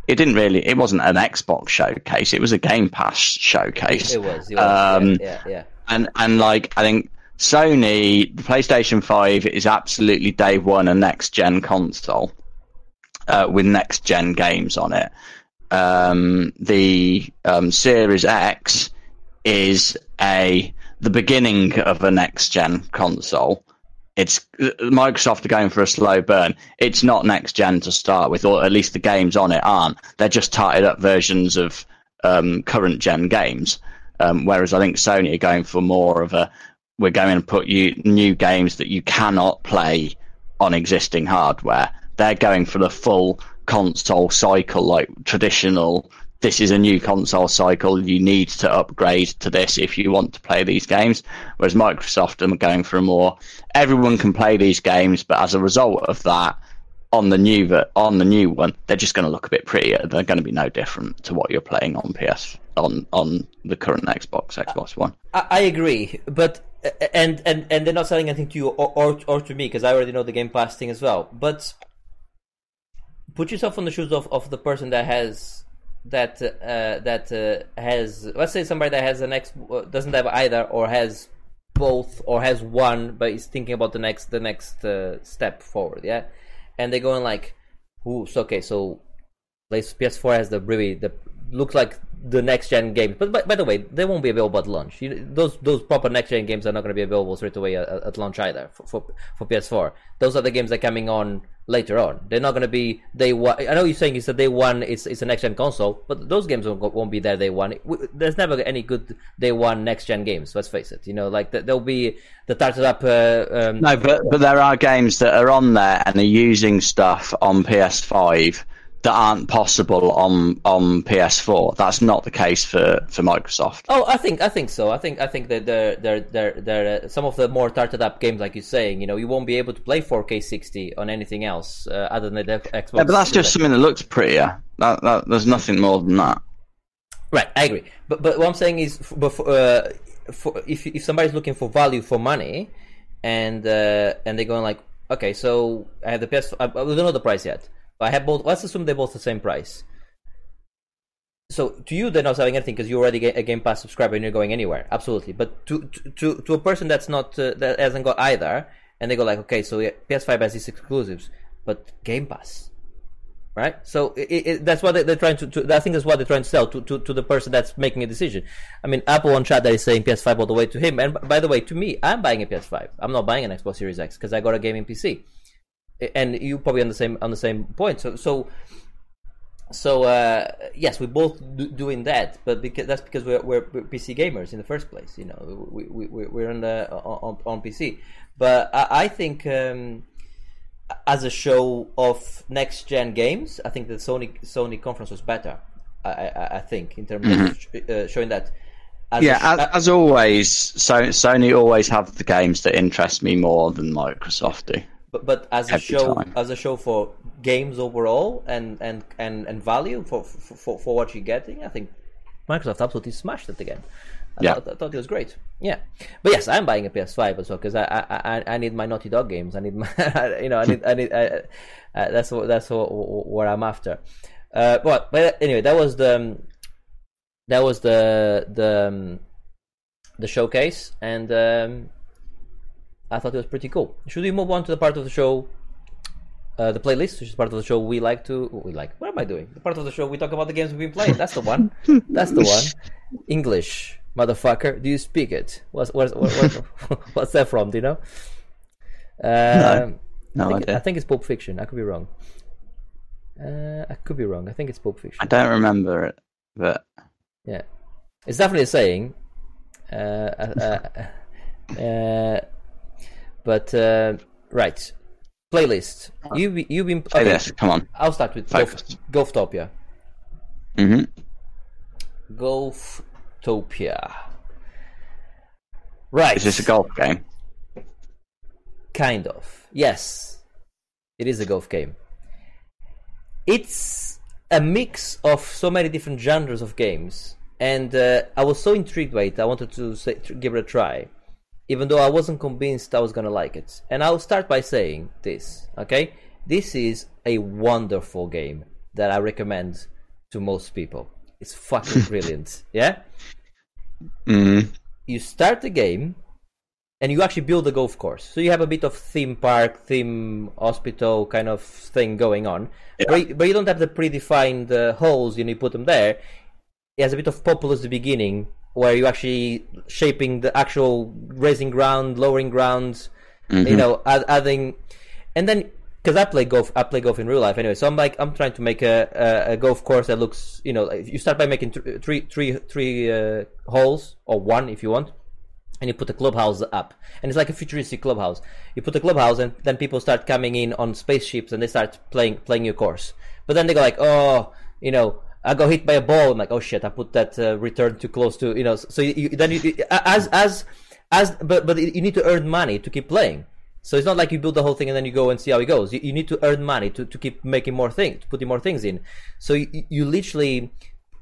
it didn't really it wasn't an xbox showcase it was a game pass showcase It was, it was. Um, yeah, yeah, yeah. and and like i think sony the playstation 5 is absolutely day one a next gen console uh, with next gen games on it um, the um, series x is a the beginning of a next gen console it's Microsoft are going for a slow burn. It's not next gen to start with, or at least the games on it aren't. They're just tied up versions of um, current gen games. Um, whereas I think Sony are going for more of a we're going to put you new games that you cannot play on existing hardware. They're going for the full console cycle, like traditional. This is a new console cycle. You need to upgrade to this if you want to play these games. Whereas Microsoft are going for a more everyone can play these games, but as a result of that, on the new on the new one, they're just going to look a bit prettier. They're going to be no different to what you're playing on PS on on the current Xbox Xbox One. I, I agree, but and and and they're not selling anything to you or or, or to me because I already know the Game Pass thing as well. But put yourself on the shoes of, of the person that has that uh, that uh, has let's say somebody that has an X uh, doesn't have either or has both or has one but is thinking about the next the next uh, step forward yeah? And they're going like ooh so okay so like PS4 has the really the looks like the next gen game but by, by the way they won't be available at launch. You, those those proper next gen games are not going to be available straight away at, at launch either for, for for PS4 those are the games that are coming on later on. They're not going to be day one. I know you're saying it's a day one. It's it's a next gen console, but those games won't, won't be there day one. There's never any good day one next gen games. Let's face it. You know, like there'll be the started up. Uh, um, No, but but there are games that are on there and are using stuff on PS5 that aren't possible on on PS4. That's not the case for for Microsoft. Oh, I think I think so. I think I think that there there there there uh, some of the more tarted up games, like you're saying, you know, you won't be able to play 4K 60 on anything else uh, other than the Xbox. Yeah, but that's just something that looks prettier. That, that there's nothing more than that. Right, I agree. But but what I'm saying is, for, uh, for, if if somebody's looking for value for money, and uh, and they're going like, okay, so I have the PS. I, I don't know the price yet, I have both. Let's assume they're both the same price. So to you, they're not selling anything because you're already ga- a Game Pass subscriber and you're going anywhere. Absolutely. But to to to, a person that's not uh, that hasn't got either, and they go like, okay, so yeah, PS5 has these exclusives, but Game Pass right? So it, it, that's what they, they're trying to, to. I think that's what they're trying to sell to, to, to the person that's making a decision. I mean, Apple on chat that is saying PS5 all the way to him. And by the way, to me, I'm buying a PS5. I'm not buying an Xbox Series X because I got a gaming PC. And you probably on the same on the same point. So so so uh, yes, we're both do, doing that, but because that's because we're, we're PC gamers in the first place. You know, we we we- we're on the on, on PC. But I, I think. Um, as a show of next gen games, I think the Sony Sony conference was better. I, I, I think in terms of sh- uh, showing that. As Yeah, sh- as, as always, so, Sony always have the games that interest me more than Microsoft do. But, but as a show time. as a show for games overall and and and, and value for, for for what you're getting, I think Microsoft absolutely smashed it again. I, Yeah. thought, I thought it was great. Yeah, but yes, I'm buying a PS5 as well because I, I I I need my Naughty Dog games. I need my you know I need I need uh, uh, that's what that's what, what I'm after. Uh, but but anyway, that was the um, that was the the um, the showcase, and um, I thought it was pretty cool. Should we move on to the part of the show? Uh, the playlist, which is part of the show we like to we like. What am I doing? The part of the show we talk about the games we've been playing. That's the one. That's the one. English, motherfucker. Do you speak it? What's what's what, what, what's that from? Do you know? Um, No I think, idea. I think it's Pulp Fiction. I could be wrong. Uh, I could be wrong. I think it's Pulp Fiction. I don't remember it, but Yeah, it's definitely a saying. Uh, uh, uh, uh, but uh, right, playlist. You be- you been okay, this. Come on. I'll start with Golf. Golftopia. hmm Golftopia. Right. Is this a golf game? Kind of. Yes. It is a golf game. It's a mix of so many different genres of games. And uh, I was so intrigued by it, I wanted to, say, to give it a try. Even though I wasn't convinced I was gonna like it. And I'll start by saying this, okay? This is a wonderful game that I recommend to most people. It's fucking brilliant. Yeah? Mm. you start the game and you actually build a golf course. So you have a bit of theme park, theme hospital kind of thing going on. But, you- but you don't have the predefined uh, holes, you know, you put them there. It has a bit of populous at the beginning where you're actually shaping the actual raising ground, lowering ground, you know, add, adding, and then because I play golf, I play golf in real life anyway. So I'm like, I'm trying to make a a, a golf course that looks, you know, you start by making th- three three three uh, holes or one if you want, and you put a clubhouse up, and it's like a futuristic clubhouse. You put a clubhouse, and then people start coming in on spaceships, and they start playing playing your course. But then they go like, oh, you know. I got hit by a ball. I'm like, oh shit! I put that uh, return too close to you know. So you, you, then you, as as as but but you need to earn money to keep playing. So it's not like you build the whole thing and then you go and see how it goes. You, you need to earn money to, to keep making more things, putting more things in. So you, you literally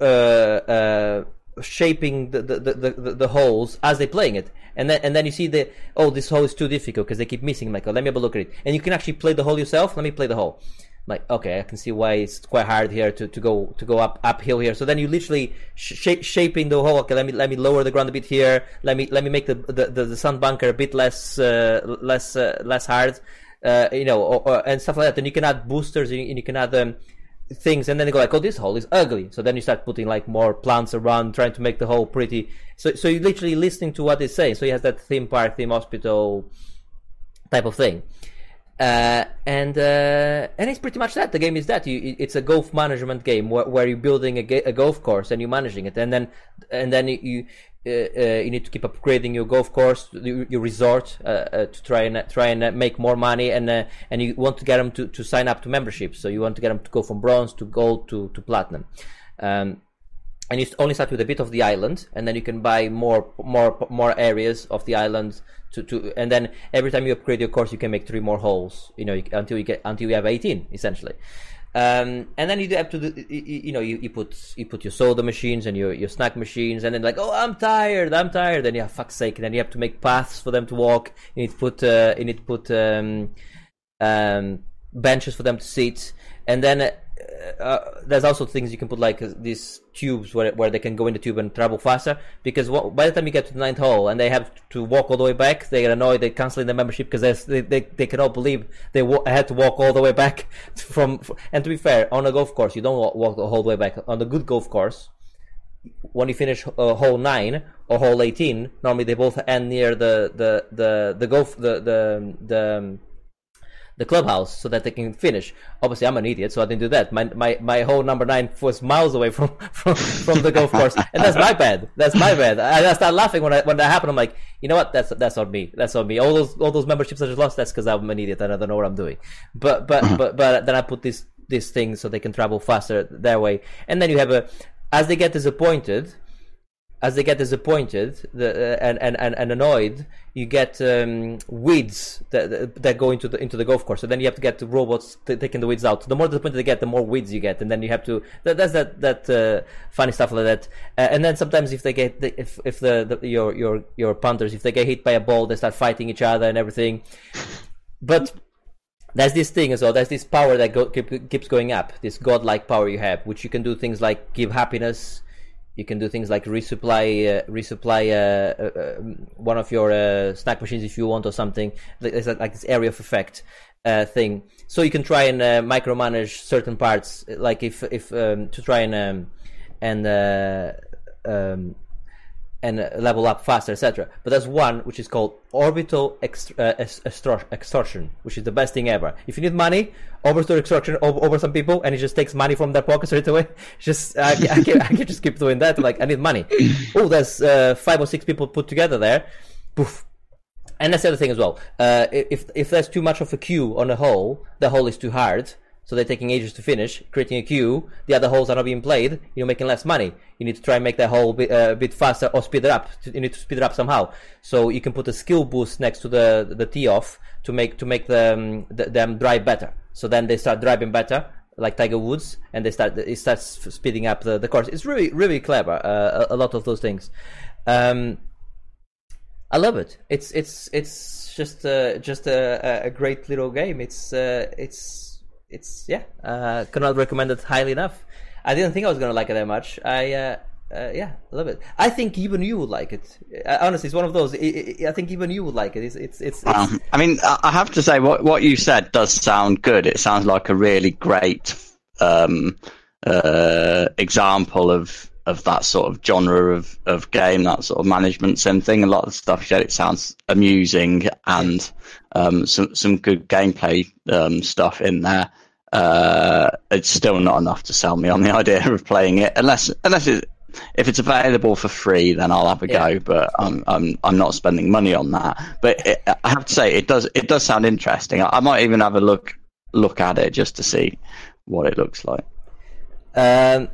uh, uh, shaping the, the, the, the, the holes as they're playing it. And then and then you see the oh this hole is too difficult because they keep missing. I'm like oh, let me have a look at it. And you can actually play the hole yourself. Let me play the hole. Like okay, I can see why it's quite hard here to, to go to go up uphill here. So then you literally sh- shaping the hole. Okay, let me let me lower the ground a bit here. Let me let me make the the, the, the sun bunker a bit less uh, less uh, less hard. Uh, you know, or, or, and stuff like that. And you can add boosters and you, and you can add um, things, and then they go like, "Oh, this hole is ugly." So then you start putting like more plants around, trying to make the hole pretty. So so you're literally listening to what they say. So he has that theme park, theme hospital type of thing. Uh, and uh, and it's pretty much that. The game is that. You, it's a golf management game where, where you're building a, ga- a golf course and you're managing it, and then and then you uh, uh, you need to keep upgrading your golf course, your, your resort, uh, uh, to try and try and make more money, and and you want to get them to, to sign up to membership. So you want to get them to go from bronze to gold to to platinum. Um, and you only start with a bit of the island, and then you can buy more more more areas of the island to, to and then every time you upgrade your course, you can make three more holes. You know, you, until you get until you have eighteen essentially. Um, and then you have to, do, you, you know, you, you put you put your soda machines and your, your snack machines, and then like, oh, I'm tired, I'm tired, and yeah, fuck's sake, then you have to make paths for them to walk. You need to put uh, you need to put um, um, benches for them to sit, and then uh, uh, there's also things you can put like uh, these tubes where where they can go in the tube and travel faster. Because wha- by the time you get to the ninth hole and they have to walk all the way back, they get annoyed. They cancel the membership because they, they they cannot believe they wa- had to walk all the way back from. And to be fair, on a golf course, you don't wa- walk the whole way back. On a good golf course, when you finish uh, hole nine or hole eighteen, normally they both end near the the the the golf the the the. Um, the clubhouse so that they can finish. Obviously, I'm an idiot, so I didn't do that. My my, my hole number nine was miles away from from, from the golf course, and that's my bad. That's my bad. I, I started laughing when I, when that happened. I'm like, you know what? That's that's on me. That's on me. All those all those memberships I just lost. That's because I'm an idiot and I don't know what I'm doing. But but mm-hmm. but but then I put this this thing so they can travel faster that way, and then you have a as they get disappointed as they get disappointed the, uh, and, and, and, annoyed, you get um, weeds that, that go into the into the golf course. So then you have to get the robots t- taking the weeds out. The more disappointed they get, the more weeds you get, and then you have to. That, that's that that uh, funny stuff like that. Uh, and then sometimes if they get the, if if the, the your your your punters if they get hit by a ball, they start fighting each other and everything. But there's this thing as well. There's this power that go, keep, keeps going up. This godlike power you have, which you can do things like give happiness. You can do things like resupply, uh, resupply uh, uh, uh, one of your uh, snack machines if you want or something. Like, this area of effect uh, thing. So you can try and micromanage certain parts, like if if um, to try and um, and um, and uh, level up faster, etc. But there's one which is called orbital ext- uh, extortion, which is the best thing ever. If you need money, orbital extortion over, over some people, and it just takes money from their pockets right away. Just I, can, I, can, I can just keep doing that. Like I need money. oh, there's uh, five or six people put together there. Poof. And that's the other thing as well. Uh, if if there's too much of a queue on a hole, the hole is too hard. So they're taking ages to finish, creating a queue. The other holes are not being played. You're making less money. You need to try and make that hole uh, a bit faster or speed it up. You need to speed it up somehow. So you can put a skill boost next to the the tee off to make to make them them drive better. So then they start driving better, like Tiger Woods, and they start it starts speeding up the, the course. It's really really clever. Uh, a, a lot of those things. Um, I love it. It's it's it's just uh, just a, a great little game. It's uh, it's it's yeah. Uh, cannot recommend it highly enough. I didn't think I was gonna like it that much. I uh, uh, yeah, love it. I think even you would like it. Uh, honestly, it's one of those. I, I, I think even you would like it. It's it's it's. it's Um, I mean, I I have to say, what what you said does sound good. It sounds like a really great um, uh, example of of that sort of genre of, of game, that sort of management sim thing. A lot of stuff you said, it sounds amusing and um, some some good gameplay um, stuff in there. Uh, it's still not enough to sell me on the idea of playing it, unless unless it, if it's available for free, then I'll have a Yeah. go. But I'm I'm I'm not spending money on that. But it, I have to say, it does it does sound interesting. I, I might even have a look look at it just to see what it looks like. Um,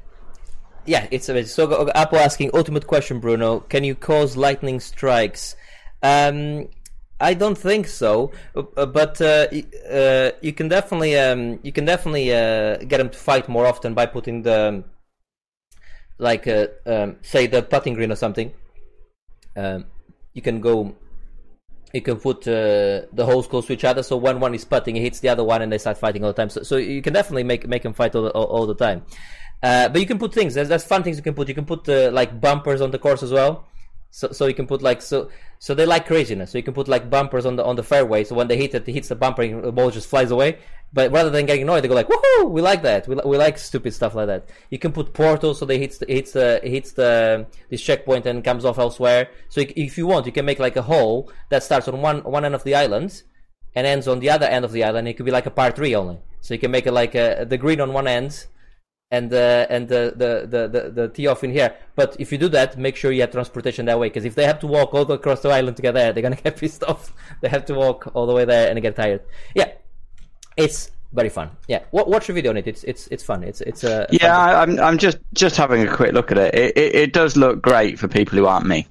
yeah, it's amazing. So Apple asking ultimate question, Bruno. Can you cause lightning strikes? Um, I don't think so, uh, but uh, uh, you can definitely um, you can definitely uh, get them to fight more often by putting the like uh, um, say the putting green or something. Um, you can go. You can put uh, the holes close to each other, so when one is putting, it hits the other one, and they start fighting all the time. So, so you can definitely make make them fight all, the- all, the time. But you can put things. There's, there's fun things you can put. You can put like bumpers on the course as well. So, so you can put like so so they like craziness. So you can put like bumpers on the on the fairway. So when they hit it, it hits the bumper, and the ball just flies away. But rather than getting annoyed, they go like, "Woohoo! We like that. We, li- we like stupid stuff like that." You can put portals so they hits the, hits the hits the this checkpoint and comes off elsewhere. So if if you want, you can make like a hole that starts on one one end of the island, and ends on the other end of the island. It could be like a par three only. So you can make it like a, the green on one end, and the and the the the the, the tee off in here. But if you do that, make sure you have transportation that way. Because if they have to walk all the across the island to get there, they're gonna get pissed off. They have to walk all the way there and get tired. Yeah, it's very fun. Yeah, watch the video on it. It's it's it's fun. It's it's a yeah. I, I'm I'm just just having a quick look at it. It, it. it does look great for people who aren't me.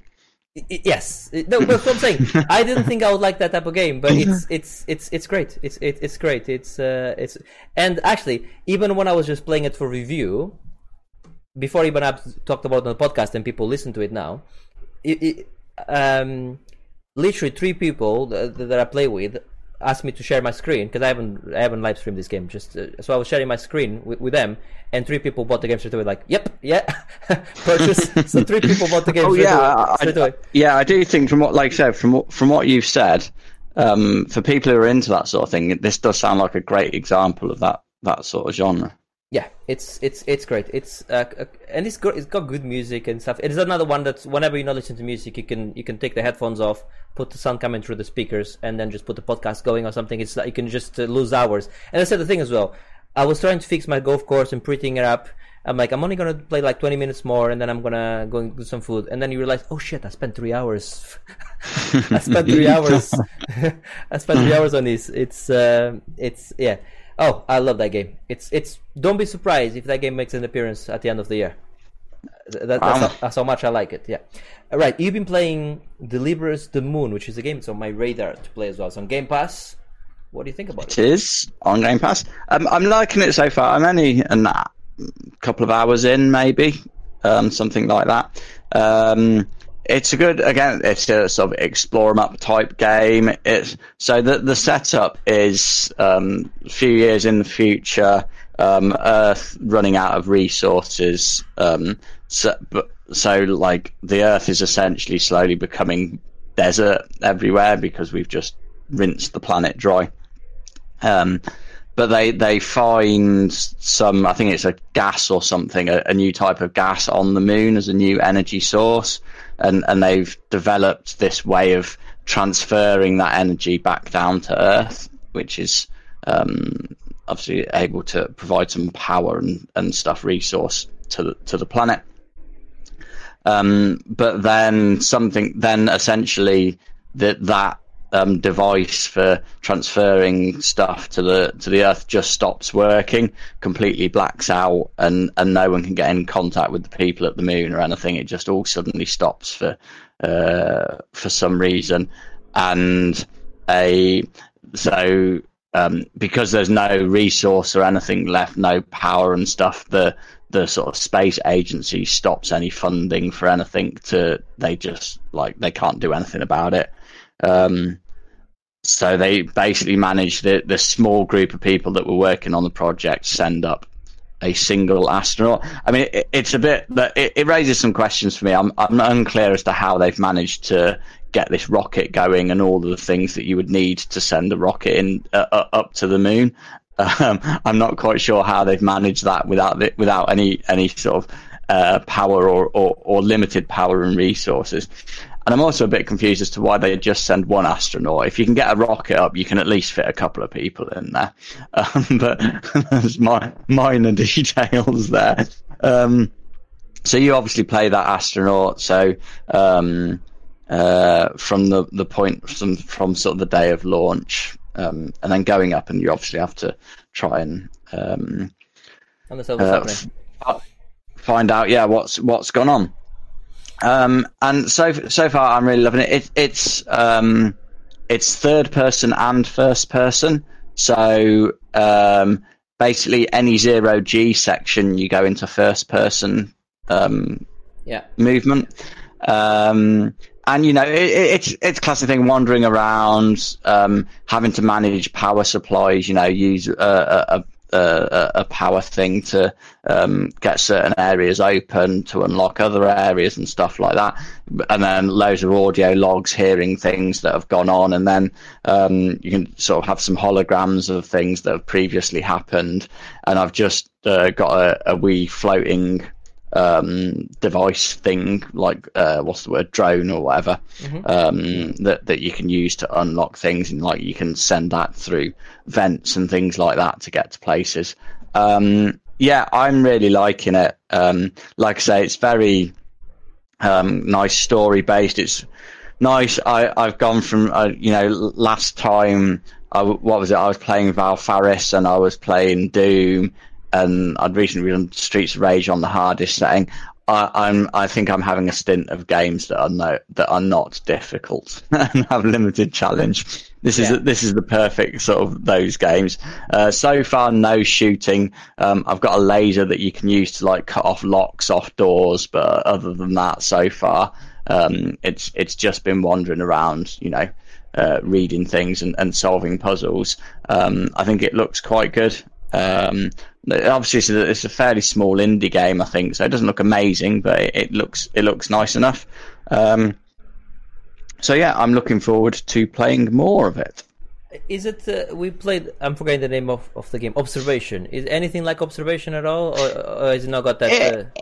Yes, no, but what I'm saying, I didn't think I would like that type of game, but it's it's it's it's great. It's it, it's great. It's uh it's and actually, even when I was just playing it for review, before even I talked about it on the podcast and people listen to it now, it, it, um, literally three people that, that I play with asked me to share my screen because I haven't I haven't live streamed this game. Just uh, so I was sharing my screen with, with, them, and three people bought the game straight away. Like, yep, yeah, purchase. so three people bought the game. Oh straight yeah, away, straight I, away. yeah. I do think from what, like I said, from from what you've said, um, for people who are into that sort of thing, this does sound like a great example of that that sort of genre. Yeah, it's it's it's great. It's uh, uh and it's got it's got good music and stuff. It is another one that whenever you're not listening to music, you can you can take the headphones off, put the sound coming through the speakers, and then just put the podcast going or something. It's like you can just uh, lose hours. And I said the thing as well. I was trying to fix my golf course and prettying it up. I'm like, I'm only gonna play like 20 minutes more, and then I'm gonna go and do some food. And then you realize, oh shit, I spent three hours. I spent three hours. I spent three hours on this. It's uh, it's yeah. Oh, I love that game. It's it's. Don't be surprised if that game makes an appearance at the end of the year. That, that's, Wow. how, that's how much I like it. Yeah. All right. You've been playing Deliver Us the Moon, which is a game that's on my radar to play as well. It's on Game Pass. What do you think about It it? is on Game Pass. Um, I'm liking it so far. I'm only a couple of hours in, maybe um, something like that. Um, it's a good again. It's a sort of explore 'em up type game. It's so the the setup is um, a few years in the future. Um, Earth running out of resources. Um, so, so like the Earth is essentially slowly becoming desert everywhere because we've just rinsed the planet dry. Um, but they they find some I think it's a gas or something a, a new type of gas on the moon as a new energy source and and they've developed this way of transferring that energy back down to earth which is um, obviously able to provide some power and, and stuff resource to the, to the planet. Um, but then something then essentially that that um, device for transferring stuff to the to the Earth just stops working, completely blacks out, and and no one can get in contact with the people at the moon or anything. It just all suddenly stops for uh, for some reason, and a so um, because there's no resource or anything left, no power and stuff, the the sort of space agency stops any funding for anything to they just like they can't do anything about it. Um, so they basically managed the the small group of people that were working on the project send up a single astronaut. I mean, it, it's a bit that it, it raises some questions for me. I'm I'm unclear as to how they've managed to get this rocket going and all of the things that you would need to send a rocket in uh, uh, up to the moon. Um, I'm not quite sure how they've managed that without the, without any any sort of uh, power or, or, or limited power and resources. And I'm also a bit confused as to why they just send one astronaut. If you can get a rocket up, you can at least fit a couple of people in there. Um, but there's my, minor details there. Um, so you obviously play that astronaut. So um, uh, from the the point from from sort of the day of launch, um, and then going up, and you obviously have to try and um, what's uh, f- find out, yeah, what's what's gone on. Um, and so so far, I'm really loving it. it it's um, it's third person and first person. So um, basically, any zero G section, you go into first person um, Yeah. movement. Um, and you know, it, it- it's it's classic thing wandering around, um, having to manage power supplies. You know, use a, a, a, a, power thing to um, get certain areas open to unlock other areas and stuff like that. And then loads of audio logs, hearing things that have gone on, and then um, you can sort of have some holograms of things that have previously happened. And I've just uh, got a, a wee floating um, device thing, like uh, what's the word, drone or whatever, um, that that you can use to unlock things, and like you can send that through vents and things like that to get to places. Um, yeah, I'm really liking it. Um, like I say, it's very um, nice story based. It's nice. I, I've gone from uh, you know last time. I, what was it? I was playing Valfaris and I was playing Doom, and I'd recently done Streets of Rage on the hardest setting. I, I'm I think I'm having a stint of games that are no that are not difficult and have limited challenge. This is this is the perfect sort of those games. Uh, so far, no shooting. Um, I've got a laser that you can use to like cut off locks off doors, but other than that, so far, um, it's it's just been wandering around, you know, uh, reading things and, and solving puzzles. Um, I think it looks quite good. Um, obviously, it's a, it's a fairly small indie game, I think, so it doesn't look amazing, but it, it looks it looks nice enough. Um, so yeah, I'm looking forward to playing more of it. Is it? Uh, we played. I'm forgetting the name of, of the game. Observation. Is anything like Observation at all, or, or has it not got that? Eh. Uh,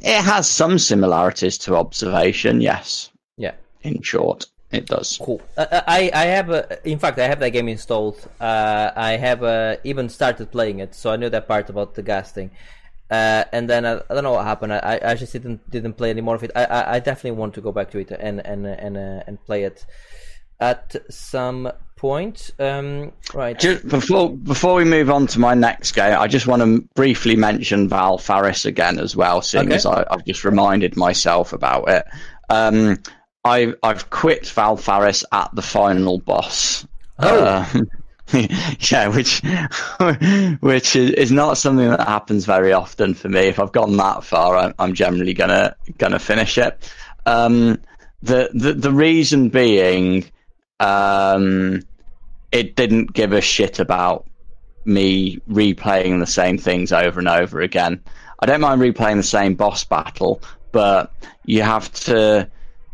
It has some similarities to Observation, yes. yeah. In short, it does. Cool. Uh, I I have a, in fact I have that game installed. Uh, I have uh, even started playing it, so I knew that part about the gas thing. Uh, and then I, I don't know what happened. I, I just didn't didn't play any more of it. I, I, I definitely want to go back to it and and and uh, and play it at some point. Um, right. Just before before we move on to my next game, I just want to briefly mention Valfaris again as well, seeing Okay. as I, I've just reminded myself about it. Um, I I've quit Valfaris at the final boss. Oh. Uh, yeah, which which is, not something that happens very often for me. If I've gone that far, I'm, I'm generally gonna gonna finish it. Um, the the the reason being, um, it didn't give a shit about me replaying the same things over and over again. I don't mind replaying the same boss battle, but you have to.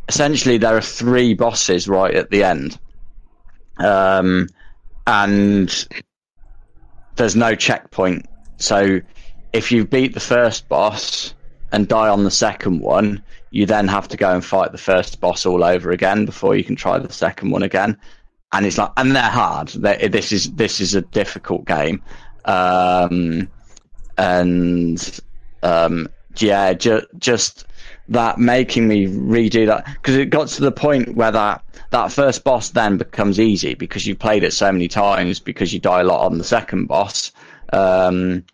Essentially, there are three bosses right at the end, um, and there's no checkpoint. So, if you beat the first boss and die on the second one, you then have to go and fight the first boss all over again before you can try the second one again and it's like, and they're hard. they this is this is a difficult game, um, and um, yeah, ju- just that making me redo that because it got to the point where that that first boss then becomes easy because you've played it so many times because you die a lot on the second boss. Um,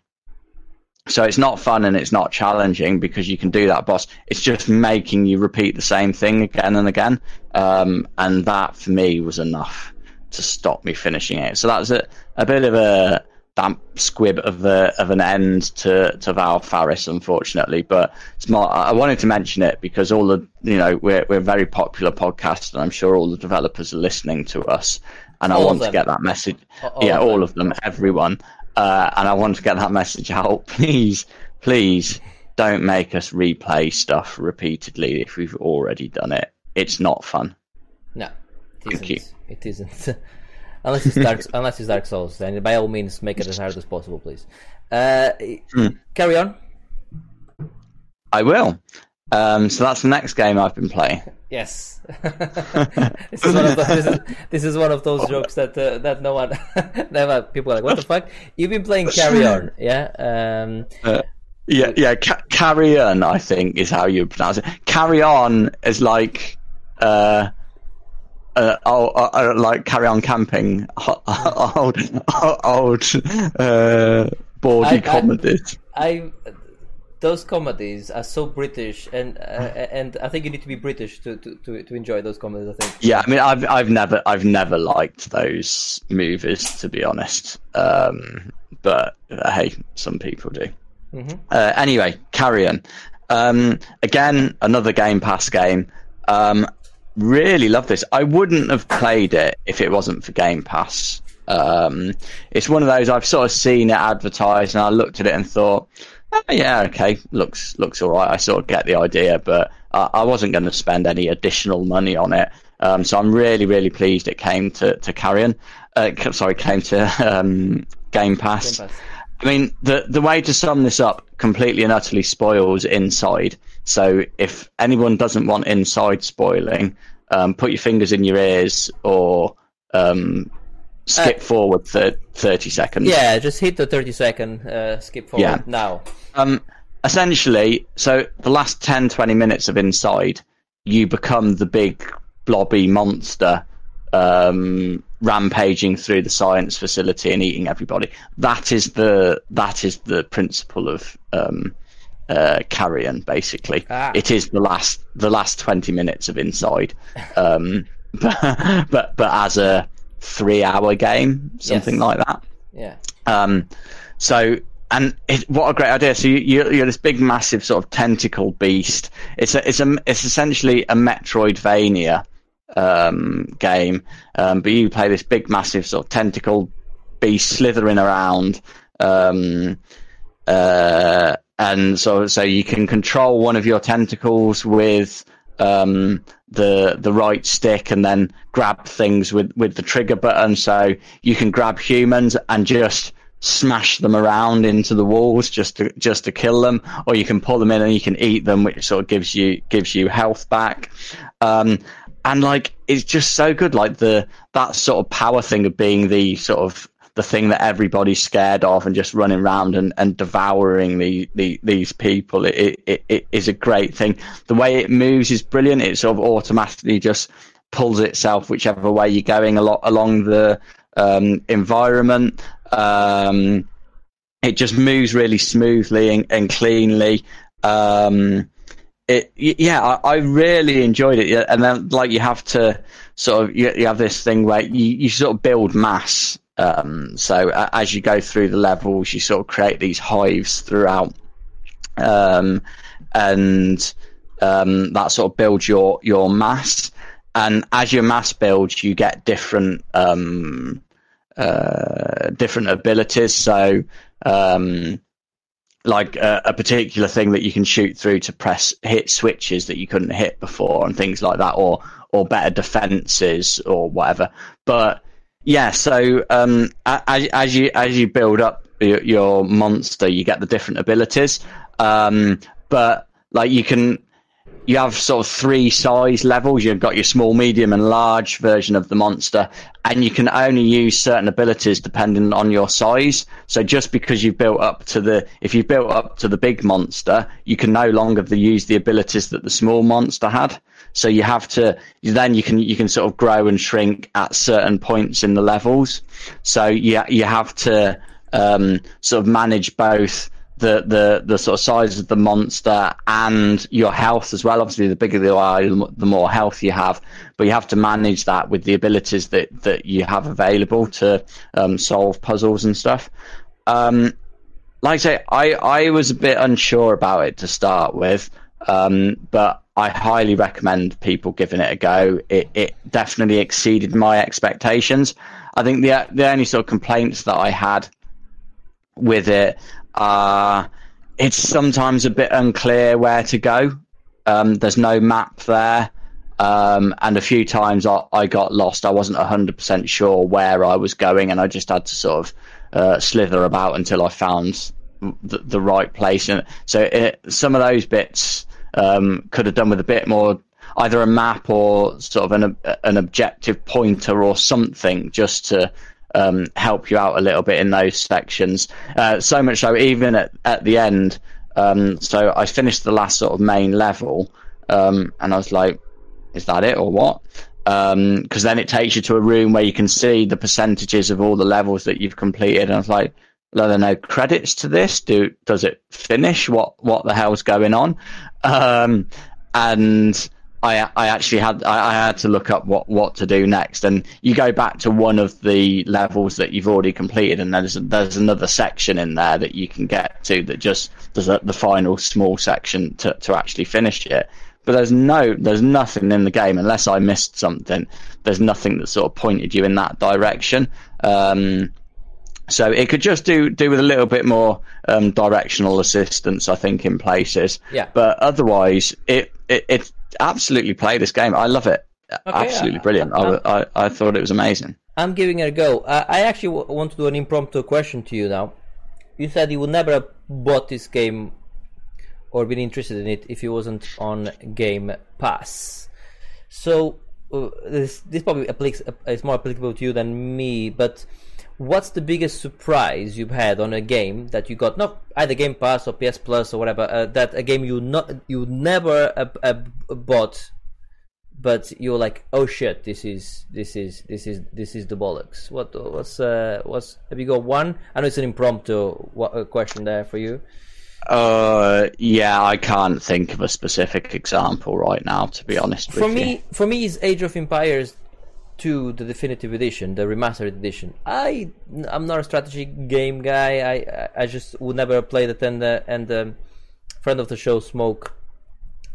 so it's not fun and it's not challenging because you can do that boss. It's just making you repeat the same thing again and again. Um, and that for me was enough to stop me finishing it. So that's a, a bit of a damp squib of a, of an end to, to Valfaris, unfortunately. But it's more, I wanted to mention it because all the, you know, we're, we're a very popular podcast and I'm sure all the developers are listening to us. And I All of want to get that message. All yeah, all of them, everyone. Uh, and I want to get that message out. Please, please don't make us replay stuff repeatedly if we've already done it. It's not fun. No, it Thank isn't. It isn't. unless it's Dark, unless it's Dark Souls, then by all means make it as hard as possible, please. Uh, Hmm. Carry on. I will. Um, so that's the next game I've been playing. Yes. this is one of those, this, is, this is one of those jokes that uh, that no one, never people are like, what the fuck? You've been playing Carry On, yeah? Um, Yeah, yeah. Ca- carry on, I think, is how you pronounce it. Carry on is like, uh, uh, oh, uh, uh, like carry on camping, old, old, uh, bawdy I- I- comedies. I those comedies are so British, and uh, and I think you need to be British to, to, to, to enjoy those comedies. I think. Yeah, I mean, I've I've never I've never liked those movies to be honest. Um, but uh, hey, some people do. Uh, anyway, carry on. Um, again, another Game Pass game. Um, really love this. I wouldn't have played it if it wasn't for Game Pass. Um, it's one of those I've sort of seen it advertised, and I looked at it and thought, oh, yeah, okay, looks looks all right. I sort of get the idea, but I, I wasn't going to spend any additional money on it. Um, so I'm really, really pleased it came to to Carrion. Uh, sorry, came to um, Game Pass. Game Pass. I mean, the the way to sum this up completely and utterly spoils inside. So if anyone doesn't want inside spoiling, um, put your fingers in your ears or um, skip Uh, forward th- thirty seconds. Yeah, just hit the 30 second uh, skip forward Yeah. now. Um, essentially, so the last 10, 20 minutes of Inside, you become the big blobby monster um, rampaging through the science facility and eating everybody. That is the that is the principle of um, uh, Carrion. Basically, Ah. it is the last the last twenty minutes of Inside, um, but, but but as a three hour game, something Yes. like that. Yeah. Um, so, and it, what a great idea! So you, you're, you're this big, massive sort of tentacle beast. It's a, it's a, it's essentially a Metroidvania um, game, um, but you play this big, massive sort of tentacle beast slithering around. Um, uh, and so, so you can control one of your tentacles with um, the the right stick, and then grab things with with the trigger button. So you can grab humans and just smash them around into the walls just to just to kill them, or you can pull them in and you can eat them, which sort of gives you gives you health back. Um, and like it's just so good, like the that sort of power thing of being the sort of the thing that everybody's scared of and just running around and, and devouring the, the these people it, it, it is a great thing. The way it moves is brilliant. It sort of automatically just pulls itself whichever way you're going a lot along the um, environment. Um, it just moves really smoothly and, and cleanly. Um, it yeah, I, I really enjoyed it. And then like you have to sort of you, you have this thing where you, you sort of build mass. Um, so as you go through the levels, you sort of create these hives throughout, um, and um, that sort of builds your your mass. And as your mass builds, you get different um, uh, different abilities. So um, like a, a particular thing that you can shoot through to press hit switches that you couldn't hit before and things like that or or better defenses or whatever but yeah so um as, as you as you build up your, your monster you get the different abilities um but like you can you have sort of three size levels. You've got your small, medium, and large version of the monster, and you can only use certain abilities depending on your size. So just because you've built up to the, if you've built up to the big monster, you can no longer use the abilities that the small monster had. So you have to, then you can you can sort of grow and shrink at certain points in the levels. So you you have to um, sort of manage both the, the, the sort of size of the monster and your health as well. Obviously, the bigger you are, the more health you have, but you have to manage that with the abilities that, that you have available to um, solve puzzles and stuff. Um, like I say, I, I was a bit unsure about it to start with, um, but I highly recommend people giving it a go. It, it definitely exceeded my expectations. I think the the only sort of complaints that I had with it are it's sometimes a bit unclear where to go. Um, there's no map there. Um, and a few times I, I got lost. I wasn't 100% sure where I was going, and I just had to sort of uh, slither about until I found the, the right place. And so it, some of those bits um, could have done with a bit more, either a map or sort of an, an objective pointer or something, just to um, help you out a little bit in those sections. Uh, so much so, even at, at the end, um, so I finished the last sort of main level, um, and I was like, is that it or what? Because then it takes you to a room where you can see the percentages of all the levels that you've completed, and I was like, are there no credits to this? Do does it finish? What what the hell's going on? Um, and I I actually had I, I had to look up what, what to do next, and you go back to one of the levels that you've already completed, and there's there's another section in there that you can get to that just does the final small section to, to actually finish it. But there's no there's nothing in the game unless I missed something. There's nothing that sort of pointed you in that direction. Um, so it could just do do with a little bit more um, directional assistance, I think, in places. Yeah. But otherwise, it it, it absolutely play this game. I love it. absolutely uh, brilliant. uh, I, I I thought it was amazing. I'm giving it a go. Uh, I actually w- want to do an impromptu question to you now. you said you would never have bought this game or been interested in it if it wasn't on Game Pass. So uh, this this probably applies is more applicable to you than me, but what's the biggest surprise you've had on a game that you got not either Game Pass or PS Plus or whatever uh, that a game you not you never uh, uh, bought, but you're like, oh shit, this is this is this is this is the bollocks. What what's uh what's have you got one? I know it's an impromptu wa- question there for you. Uh, yeah, I can't think of a specific example right now, to be honest with For you. me, for me, is Age of Empires 2 the definitive edition, the remastered edition. I I'm not a strategy game guy. I I- I just would never play it. And uh, and um, friend of the show, Smoke,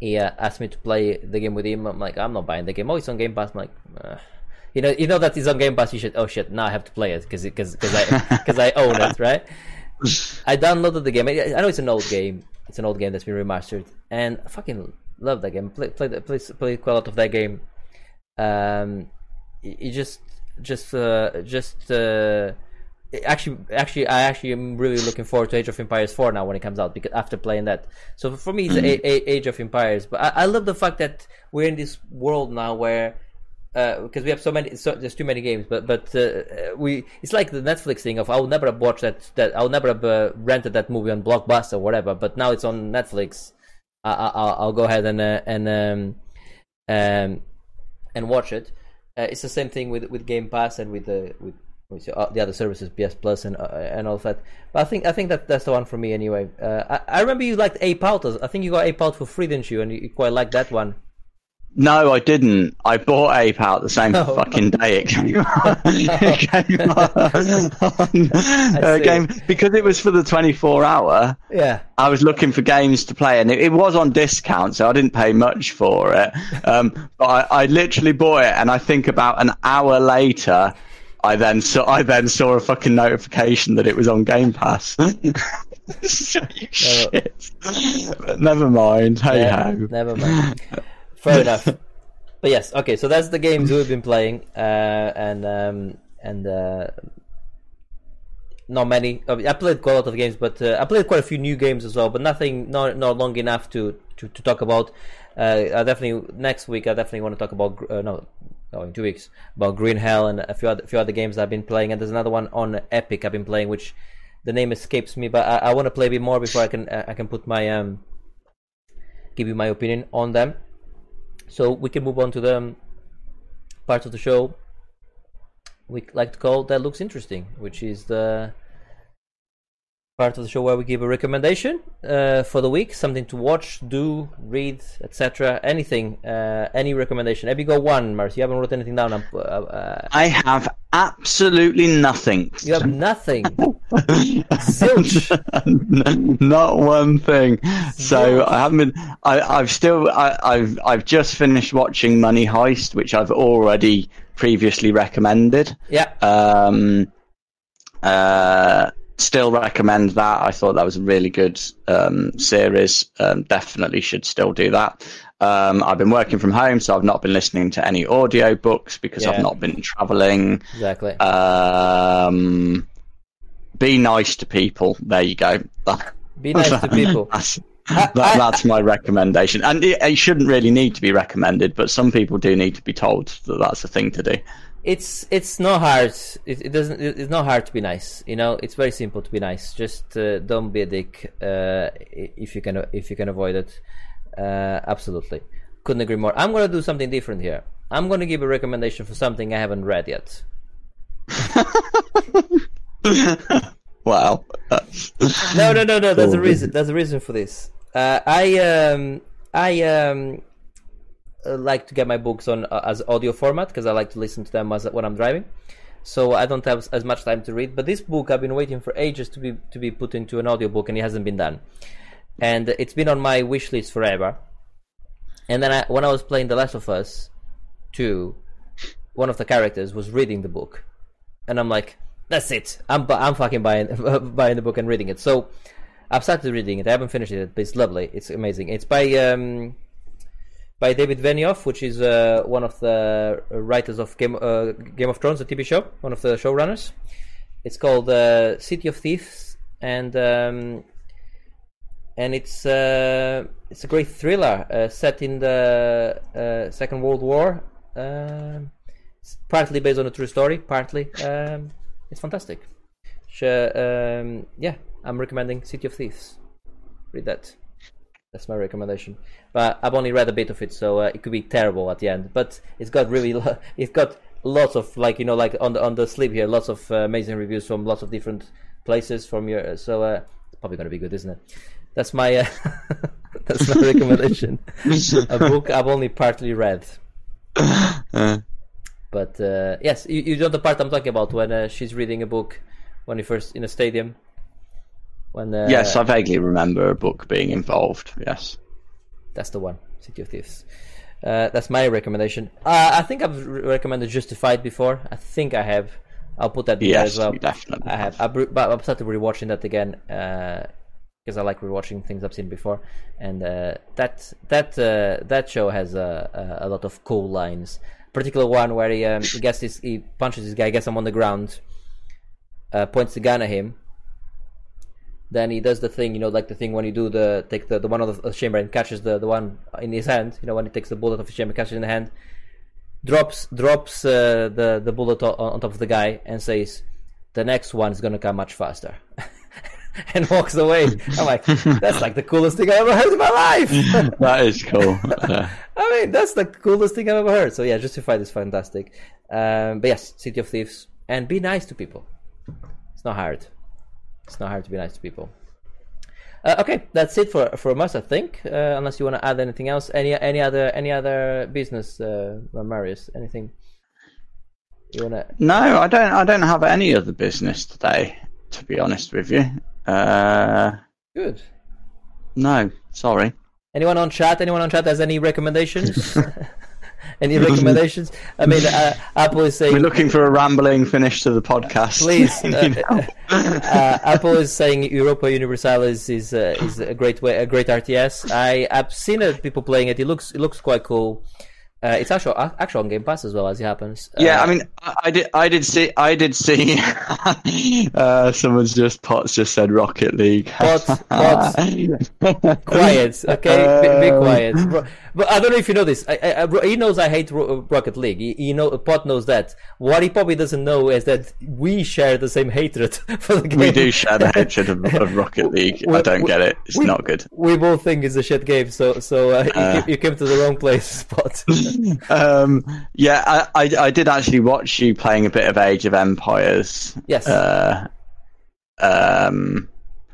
he uh, asked me to play the game with him. I'm like, I'm not buying the game. Oh, it's on Game Pass. I'm like, uh, you know, you know that it's on Game Pass. You should. Oh shit! Now I have to play it because because because I because I own it, right? I downloaded the game. I I know it's an old game. It's an old game that's been remastered, and I fucking love that game. Play play play, play quite a lot of that game. Um, it just just uh, just uh, actually actually I actually am really looking forward to Age of Empires 4 now when it comes out because after playing that. So for me, it's a, a, Age of Empires. But I, I love the fact that we're in this world now where because we have so many, so, there's too many games. But but uh, we, it's like the Netflix thing of I'll never have watched that. That I'll never have uh, rented that movie on Blockbuster or whatever. But now it's on Netflix. I, I, I'll, I'll go ahead and uh, and um, um, and watch it. Uh, it's the same thing with with Game Pass and with the with, with the the other services, PS Plus and uh, and all that. But I think I think that that's the one for me anyway. Uh, I, I remember you liked Ape Out. I think you got Ape Out for free, didn't you? And you, you quite liked that one. No, I didn't. I bought Ape Out the same Oh. fucking day it came out. it came out uh, game because it was for the 24 hour. Yeah. I was looking for games to play, and it, it was on discount, so I didn't pay much for it. Um, but I, I literally bought it, and I think about an hour later, I then saw I then saw a fucking notification that it was on Game Pass. Shit. Never mind. Hey ho. never mind. Fair enough. But yes, okay. So that's the games we've been playing, uh, and um, and uh, not many. I, mean, I played quite a lot of games, but uh, I played quite a few new games as well. But nothing, not not long enough to to, to talk about. Uh, I definitely next week. I definitely want to talk about uh, no. No, in two weeks about Green Hell and a few other, few other games I've been playing, and there's another one on Epic I've been playing, which the name escapes me, but I, I want to play a bit more before I can uh, I can put my um give you my opinion on them. So we can move on to the part of the show we like to call that looks interesting, which is the part of the show where we give a recommendation uh, for the week, something to watch, do, read, etc. Anything, uh, any recommendation. Have you got one, Mars? You haven't wrote anything down. Uh, uh, I have absolutely nothing. you have nothing. Zilch. Not one thing. So I haven't been. I, I've still. I, I've. I've just finished watching Money Heist, which I've already previously recommended. Yeah. Um, uh, still recommend that. I thought that was a really good um, series. Um, definitely should still do that. Um, I've been working from home, so I've not been listening to any audio books because Yeah. I've not been traveling. Exactly. Um, be nice to people. There you go. Be nice to people. That's, that, that's my recommendation. And it, it shouldn't really need to be recommended, but some people do need to be told that that's a thing to do. It's it's not hard. It, it doesn't. it- It's not hard to be nice. You know, it's very simple to be nice. Just uh, don't be a dick uh, if you can if you can avoid it. Uh, absolutely, couldn't agree more. I'm gonna do something different here. I'm gonna give a recommendation for something I haven't read yet. Wow. No, no, no, no. There's a reason. There's a reason for this. Uh, I um I um like to get my books on uh, as audio format because I like to listen to them as when I'm driving. So I don't have as much time to read. But this book I've been waiting for ages to be to be put into an audiobook and it hasn't been done. And it's been on my wish list forever. And then I, when I was playing The Last of Us 2, one of the characters was reading the book, and I'm like, "That's it. I'm I'm fucking buying buying the book and reading it." So I've started reading it. I haven't finished it, but it's lovely. It's amazing. It's by um, by David Benioff, which is uh, one of the writers of Game uh, Game of Thrones, the TV show, one of the showrunners. It's called uh, City of Thieves. and um, and it's uh, it's a great thriller uh, set in the uh, Second World War. Um, it's partly based on a true story, partly. Um, it's fantastic. Um, yeah, I'm recommending City of Thieves. Read that. That's my recommendation. But I've only read a bit of it, so uh, it could be terrible at the end. But it's got really, lo- it's got lots of like you know like on the on the sleeve here, lots of uh, amazing reviews from lots of different places from your. So uh, it's probably going to be good, isn't it? That's my uh, that's my recommendation. a book I've only partly read. Uh, But uh, yes, you, you know the part I'm talking about when uh, she's reading a book when you first in a stadium. When uh, yes, I vaguely remember a book being involved. Yes. that's the one, City of Thieves. Uh, that's my recommendation. Uh, I think I've re- recommended Justified before. I think I have. I'll put that there Yes, as well. definitely I have. I've, re- but I've started rewatching that again because I like rewatching things I've seen before, and uh, that that uh, that show has a, a, a lot of cool lines. Particular one where he, um, he gets this, he punches this guy, gets him on the ground, uh, points the gun at him. Then he does the thing, you know, like the thing when you do the take the, the one of the chamber and catches the, the one in his hand. You know, when he takes the bullet off his chamber, catches it in the hand, drops drops uh, the the bullet on, on top of the guy and says, "The next one is gonna come much faster," and walks away. I'm like, that's like the coolest thing I ever heard in my life. that is cool. I mean, that's the coolest thing I've ever heard. So yeah, Justified is fantastic. Um, but yes, City of Thieves, and be nice to people. It's not hard. It's not hard to be nice to people. Uh, okay, that's it for from us, I think. Uh, unless you want to add anything else, any any other any other business, uh, Marius? Anything you wanna? no, I don't. I don't have any other business today. To be honest with you. Uh, Good. no, sorry. Anyone on chat? Anyone on chat has any recommendations? any recommendations? I mean, uh, Apple is saying We're looking for a rambling finish to the podcast. Please, uh, uh, Apple is saying Europa Universalis is uh, is a great way, a great RTS. I I've seen uh, people playing it. It looks it looks quite cool. Uh, it's actual actual on Game Pass as well as it happens. Yeah, Uh, I mean, I, I did, I did see, I did see. uh, someone's just Potts just said Rocket League. Potts, Potts. quiet, okay, be, be Um, quiet. But I don't know if you know this. I, I, he knows I hate Rocket League. He, he know Pot knows that. What he probably doesn't know is that we share the same hatred for the game. We do share the hatred of, of Rocket League. I don't we- get it. It's we- not good. We both think it's a shit game, so so uh, Uh. you, you came to the wrong place, Spot. Um, yeah, I, I, I did actually watch you playing a bit of Age of Empires. Yes. Uh, um,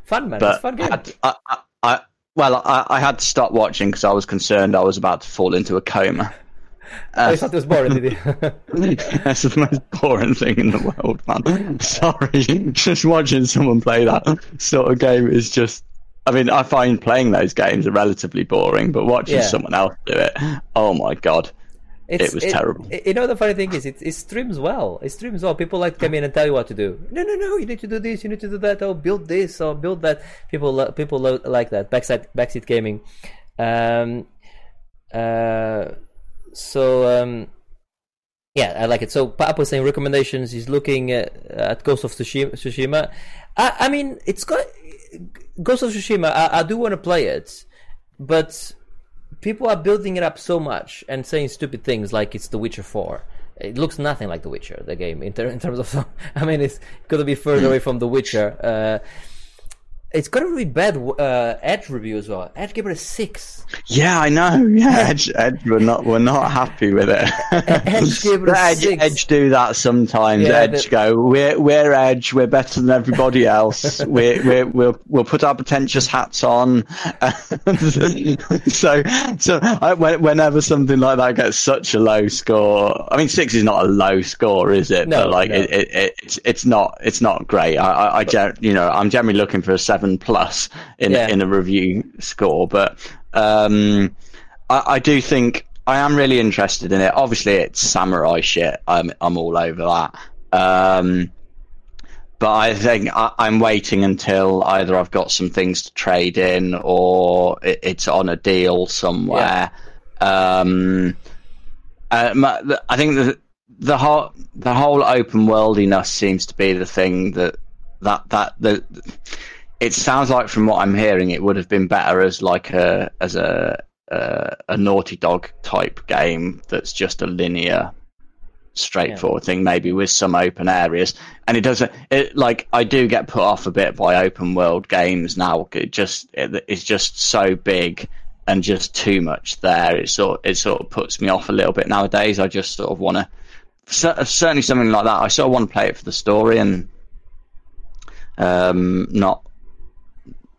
fun man, it's fun game. I, I, I, well, I, I had to stop watching because I was concerned I was about to fall into a coma. I thought it was boring, did you? That's the most boring thing in the world, man. Sorry, just watching someone play that sort of game is just. I mean, I find playing those games are relatively boring, but watching Yeah. someone else do it, oh my god, It's, it was terrible. You know the funny thing is, it, it streams well. It streams well. People like to come in and tell you what to do. No, no, no. You need to do this. You need to do that. Oh, build this or build that. People, lo- people lo- like that. Backside, backseat gaming. Um, uh, so um, yeah, I like it. So Papa was saying recommendations. He's looking at, at Ghost of Tsushima. Tsushima. I, I mean, it's got Ghost of Tsushima. I, I do want to play it, but people are building it up so much and saying stupid things like it's The Witcher 4. It looks nothing like The Witcher, the game, in, ter- in terms of. I mean, it's going to be further away from The Witcher. Uh, it's got a really bad uh, Edge review as well. Edge gave it a 6. Yeah, I know. Yeah, Edge, Edge were not were not happy with it. Edge gave it a Edge, six. Edge do that sometimes. Yeah, Edge but- go, we're we're Edge. We're better than everybody else. we're, we're we'll we'll put our pretentious hats on. so so I, whenever something like that gets such a low score, I mean six is not a low score, is it? No, but like no. it, it, it, it's it's not it's not great. I I, I gen- you know I'm generally looking for a seven plus in Yeah. in a review score, but um, I, I do think I am really interested in it. Obviously, it's samurai shit. I'm I'm all over that. Um, but I think I, I'm waiting until either I've got some things to trade in or it, it's on a deal somewhere. Um, uh, my, the- I think the the whole the whole open worldiness seems to be the thing that that that the it sounds like from what I'm hearing, it would have been better as like a as a a, a Naughty Dog type game that's just a linear, straightforward thing, maybe with some open areas. And it doesn't. It like I do get put off a bit by open world games now. It just it, it's just so big and just too much there. It sort it sort of puts me off a little bit nowadays. I just sort of want to certainly something like that. I sort of want to play it for the story and um, not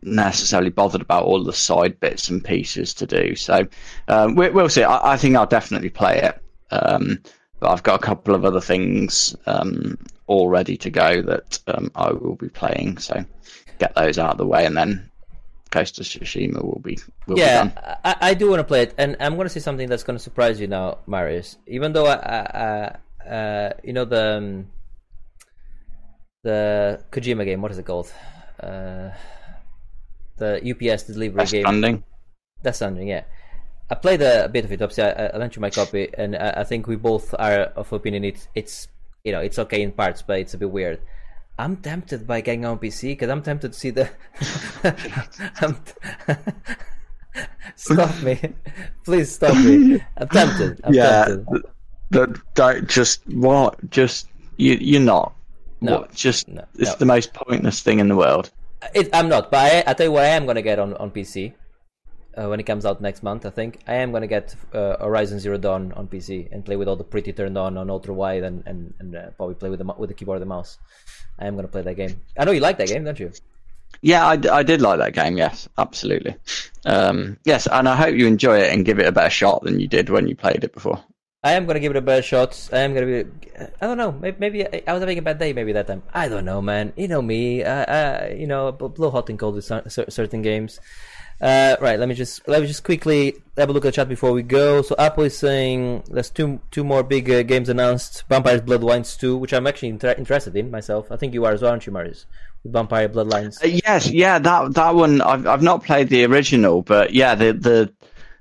necessarily bothered about all the side bits and pieces to do. So um, we, will see. I, I, think I'll definitely play it, um, but I've got a couple of other things um, all ready to go that um, I will be playing. So get those out of the way, and then Ghost of Tsushima will be will yeah, be done. I, I do want to play it, and I'm going to say something that's going to surprise you now, Marius. Even though I, I, uh, you know the um, the Kojima game, what is it called? Uh, the UPS delivery Death game. Stranding. Death Stranding, yeah. I played a, a bit of it. Obviously, I, I lent you my copy, and I, I think we both are of opinion it's it's you know it's okay in parts, but it's a bit weird. I'm tempted by getting on PC because I'm tempted to see the. I'm stop me, please stop me. I'm tempted. I'm yeah, tempted. that don't just what just you you're not. No, What, just no, it's no. the most pointless thing in the world. It, I'm not, but I, I tell you what I am gonna get on on PC uh, when it comes out next month. I think I am gonna get uh, Horizon Zero Dawn on PC and play with all the pretty turned on on ultra wide and and, and uh, probably play with the with the keyboard and the mouse. I am gonna play that game. I know you like that game, don't you? Yeah, I, I did like that game. Yes, absolutely. Um, yes, and I hope you enjoy it and give it a better shot than you did when you played it before. I am gonna give it a better shot. I am gonna be. I don't know. Maybe, maybe I I was having a bad day. Maybe that time. I don't know, man. You know me. Uh, uh, you know, blow hot and cold with cer- cer- certain games. Uh, right. Let me just let me just quickly have a look at the chat before we go. So Apple is saying there's two two more big uh, games announced. Vampire's Bloodlines 2, which I'm actually inter- interested in myself. I think you are as well, aren't you, Marius? With Vampire Bloodlines. Uh, yes, yeah, that that one I've I've not played the original, but yeah, the the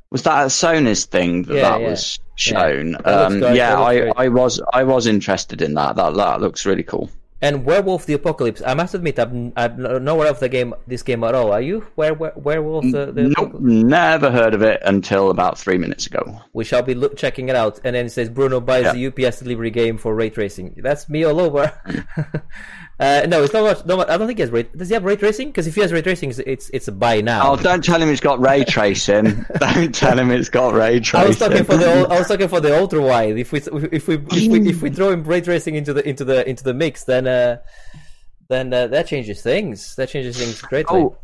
was that a Sony's thing that Yeah, that yeah. was shown. That looks Um, great, yeah, I. I was I was interested in that. That that looks really cool. And Werewolf the Apocalypse. I must admit, I'm I'm nowhere of the game this game at all. Are you? Where, where Werewolf the, the Nope, never heard of it until about three minutes ago. We shall be look, checking it out. And then it says Bruno buys Yeah. the UPS delivery game for ray tracing. That's me all over. uh, no, it's not much. No, I don't think he has ray. Does he have ray tracing? Because if he has ray tracing, it's it's, it's a buy now. Oh, don't tell him it's got ray tracing. don't tell him it's got ray tracing. I was talking for the I was talking for the ultra wide. If we if we if we if we throw in ray tracing into the into the into the mix, then uh, then uh, that changes things. That changes things greatly. Oh,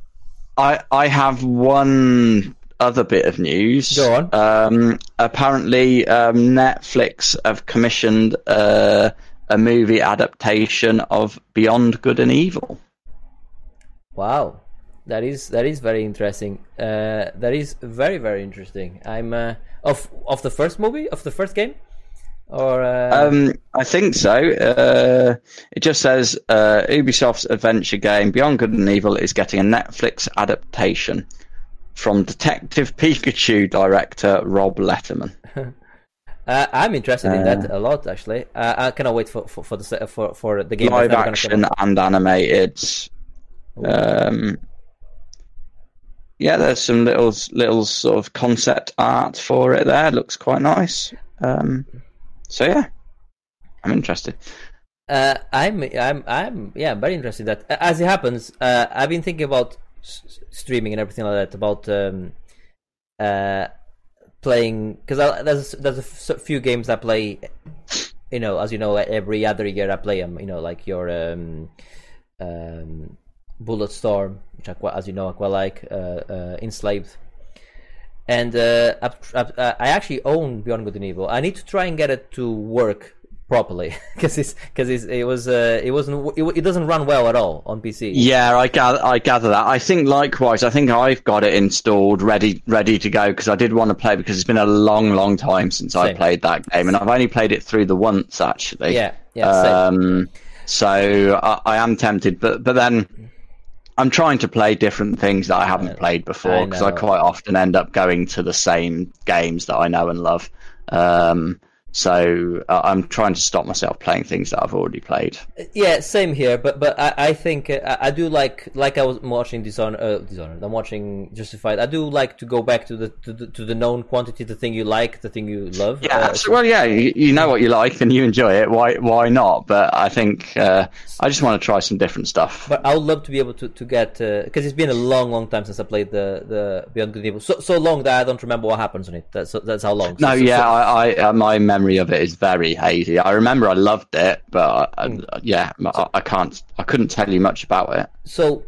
I I have one other bit of news. Go on. Um, apparently, um, Netflix have commissioned uh, a movie adaptation of Beyond Good and Evil. Wow, that is that is very interesting. Uh, that is very very interesting. I'm uh, of of the first movie of the first game, or uh, Um, I think so. Uh, it just says uh, Ubisoft's adventure game Beyond Good and Evil is getting a Netflix adaptation from Detective Pikachu director Rob Letterman. Uh, I'm interested in that uh, a lot. Actually, uh, I cannot wait for for for the for, for the game. Live action and animated. Um, yeah, there's some little little sort of concept art for it there. Looks quite nice. Um, so yeah, I'm interested. Uh, I'm, I'm, I'm, yeah, very interested. in That as it happens, uh, I've been thinking about s- s- streaming and everything like that. About um, uh, playing because there's there's a few games I play. You know, as you know, every other year I play them. You know, like your um, um, which I as you know, I quite like. Uh, uh, Enslaved. And uh, I, I, I actually own Beyond Good and Evil. I need to try and get it to work properly because it's because it was uh, it wasn't it, it doesn't run well at all on PC. Yeah, I gather, I gather that. I think likewise. I think I've got it installed, ready, ready to go because I did want to play because it's been a long, long time since I played that game, and I've only played it through the once actually. Yeah, yeah, same. Um, so I, I am tempted, but but then I'm trying to play different things that I haven't played before because I, know. quite often end up going to the same games that I know and love. Um, So uh, I'm trying to stop myself playing things that I've already played. Yeah, same here. But but I, I think uh, I do like like I was watching Dishonored. Uh, Dishonored. I'm watching Justified. I do like to go back to the to the, to the known quantity, the thing you like, the thing you love. Yeah, Uh, absolutely. well, yeah, you, you know what you like and you enjoy it. Why why not? But I think uh, I just want to try some different stuff. But I would love to be able to, to get because it's been a long, long time since I played the, the Beyond Good and Evil. So so long that I don't remember what happens in it. That's that's how long. No, So- yeah, so- I, I uh, my memory of it is very hazy. I remember I loved it, but I, I- yeah, I, I can't, I couldn't tell you much about it. so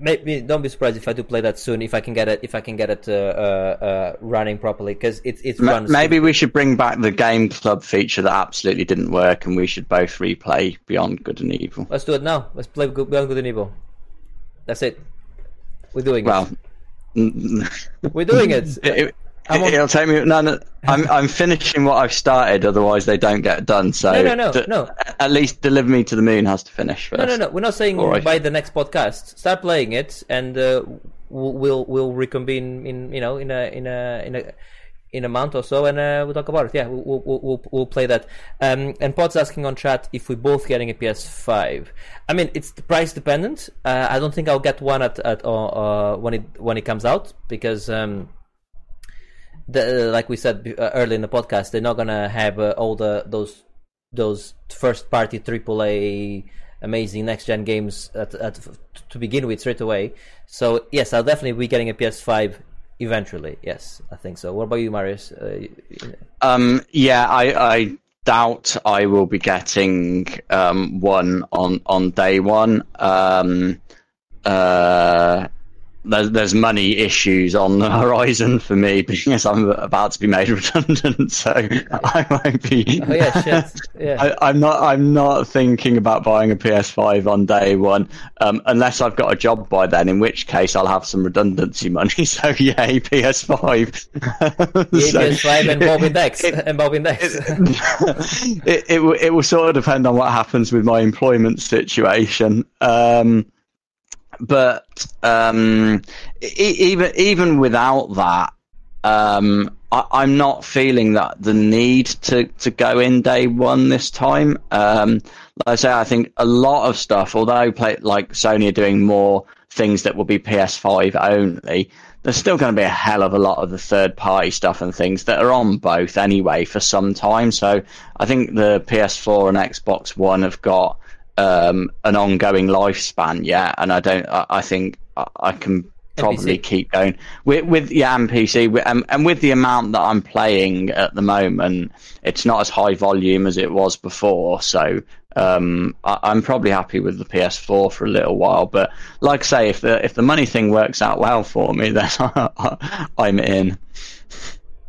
maybe don't be surprised if I do play that soon. If I can get it, if I can get it uh, uh, uh, running properly, because it's it's runs. Maybe we should bring back the game club feature that absolutely didn't work, and we should both replay Beyond Good and Evil. Let's do it now. Let's play Beyond Good and Evil. That's it. We're doing Well, it. We're doing it. it, I'm on- will take me. No, no, I'm I'm finishing what I've started. Otherwise, they don't get done. So No, no, no, d- no. At least deliver me to the moon has to finish first. No, no, no. We're not saying right. by the next podcast. Start playing it, and uh, we'll, we'll we'll reconvene in you know in a in a in a in a month or so, and uh, we'll talk about it. Yeah, we'll we'll we'll, we'll play that. Um, and Pod's asking on chat if we're both getting a PS5. I mean, it's price dependent. Uh, I don't think I'll get one at at uh, uh, when it when it comes out because. Um, the, like we said uh, earlier in the podcast, they're not gonna have uh, all the those those first party AAA amazing next gen games at, at, to begin with straight away. So yes, I'll definitely be getting a PS5 eventually. Yes, I think so. What about you, Marius? Uh, Um, yeah, I, I doubt I will be getting um, one on on day one. Um, uh, there's, there's money issues on the horizon for me because I'm about to be made redundant, so I won't be. oh yeah, shit. Yeah. I, I'm not. I'm not thinking about buying a PS5 on day one, um, unless I've got a job by then. In which case, I'll have some redundancy money. So yay, PS5. Yeah, So- PS5 and Valve Index and Valve Index. it, it, will- it will sort of depend on what happens with my employment situation. Um, but um, even even without that, um, I, I'm not feeling that the need to, to go in day one this time. Um, like I say, I think a lot of stuff, although play, like Sony are doing more things that will be PS5 only, there's still going to be a hell of a lot of the third party stuff and things that are on both anyway for some time. So I think the PS4 and Xbox One have got um, an ongoing lifespan yet, and I don't. I, I think I, I can probably PC. keep going with with yeah and PC with, and, and with the amount that I'm playing at the moment, it's not as high volume as it was before. So um, I, I'm probably happy with the PS4 for a little while. But like I say, if the if the money thing works out well for me, then I'm in.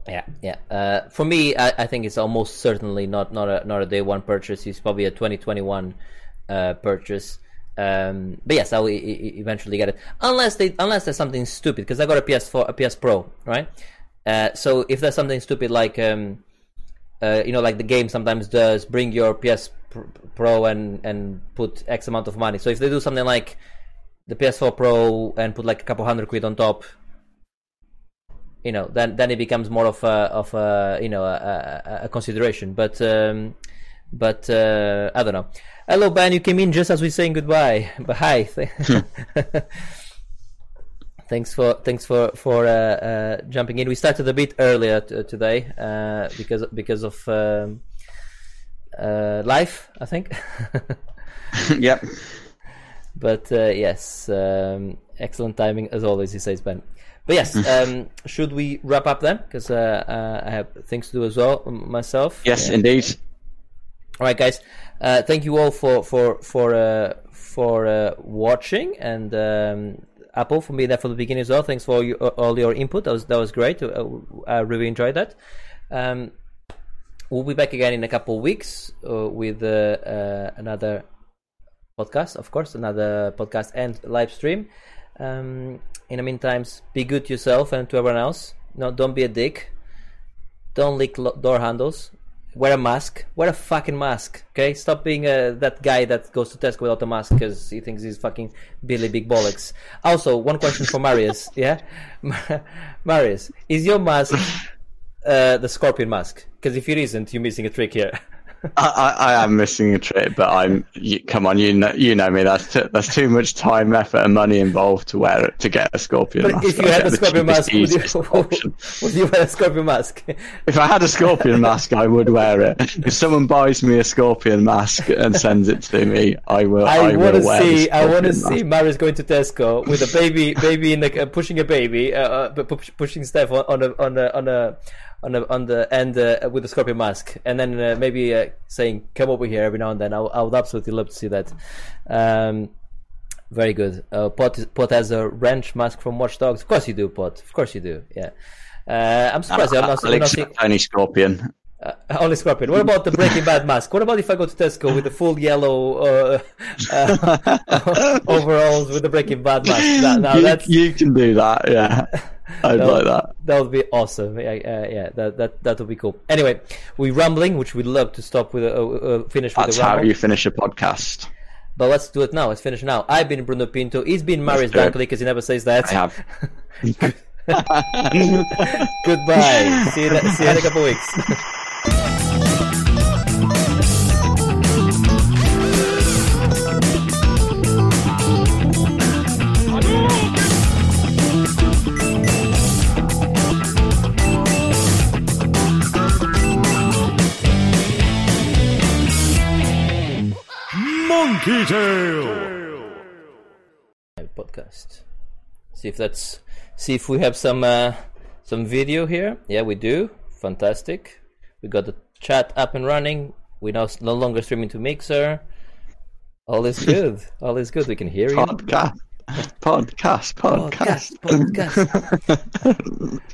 Yeah, yeah. Uh, for me, I, I think it's almost certainly not not a not a day one purchase. It's probably a 2021 uh, purchase. Um, but yes, I will eventually get it, unless they unless there's something stupid. Because I got a PS4, a PS Pro, right? Uh, so if there's something stupid like um, uh, you know, like the game sometimes does, bring your PS Pro and and put X amount of money. So if they do something like the PS4 Pro and put like a couple hundred quid on top, you know, then then it becomes more of a of a you know a, a, a consideration. But um, but uh, I don't know. Hello, Ben. You came in just as we're saying goodbye. But hi. thanks for thanks for for uh, uh, jumping in. We started a bit earlier t- today uh, because because of um, uh, life, I think. yep. But uh, yes, um, excellent timing as always, he says Ben. But yes, um, should we wrap up then? Because uh, uh, I have things to do as well myself. Yes, Yeah. indeed. All right, guys. Uh, thank you all for for for uh, for uh, watching and um, Apple for being there from the beginning as well. Thanks for your, all your input. That was that was great. Uh, I really enjoyed that. Um, we'll be back again in a couple of weeks uh, with uh, another podcast, of course, another podcast and live stream. Um, in the meantime, be good to yourself and to everyone else. No, don't be a dick. Don't lick door handles. Wear a mask. Wear a fucking mask. Okay, stop being uh, that guy that goes to Tesco without a mask because he thinks he's fucking Billy Big Bollocks. Also, one question for Marius. yeah, Marius, is your mask uh, the scorpion mask? Because if it isn't, you're missing a trick here. I, I, am missing a trip, but I'm. You, come on, you know, you know me. That's too, that's too much time, effort, and money involved to wear it to get a scorpion But mask. if you had a scorpion mask, would you, would you wear a scorpion mask? If I had a scorpion mask, I would wear it. If someone buys me a scorpion mask and sends it to me, I will. I, I want will to see. I want to see. Marius going to Tesco with a baby, baby in the uh, pushing a baby, uh, uh, but pushing Steph on, on a on a on a on a on the end uh, with the scorpion mask, and then uh, maybe uh, saying, "Come over here" every now and then. I, I would absolutely love to see that. Um, very good. Uh, Pot Pot has a wrench mask from Watch Dogs. Of course you do, Pot. Of course you do. Yeah. Uh, I'm surprised. I'm not, I'm not seeing only scorpion. uh, only Scorpion. What about the Breaking Bad mask? What about if I go to Tesco with the full yellow uh, uh, overalls with the Breaking Bad mask? You, you can do that. Yeah, I'd No. like that. that would be awesome. Yeah, uh, yeah, that that that would be cool. Anyway, we're rambling, which we'd love to stop with a, uh, uh, finish with That's a how ramble. you finish a podcast. But let's do it now. Let's finish now. I've been Bruno Pinto. He's been Marius. Dunkley because he never says that. I have. Goodbye. see you. See you in a couple of weeks. Monkey Tail. podcast. See if that's see if we have some uh, some video here. Yeah, we do. Fantastic. We got the chat up and running. We now no longer streaming to Mixer. All is good. All is good. We can hear you. Podcast. Podcast. Podcast. Podcast. Podcast.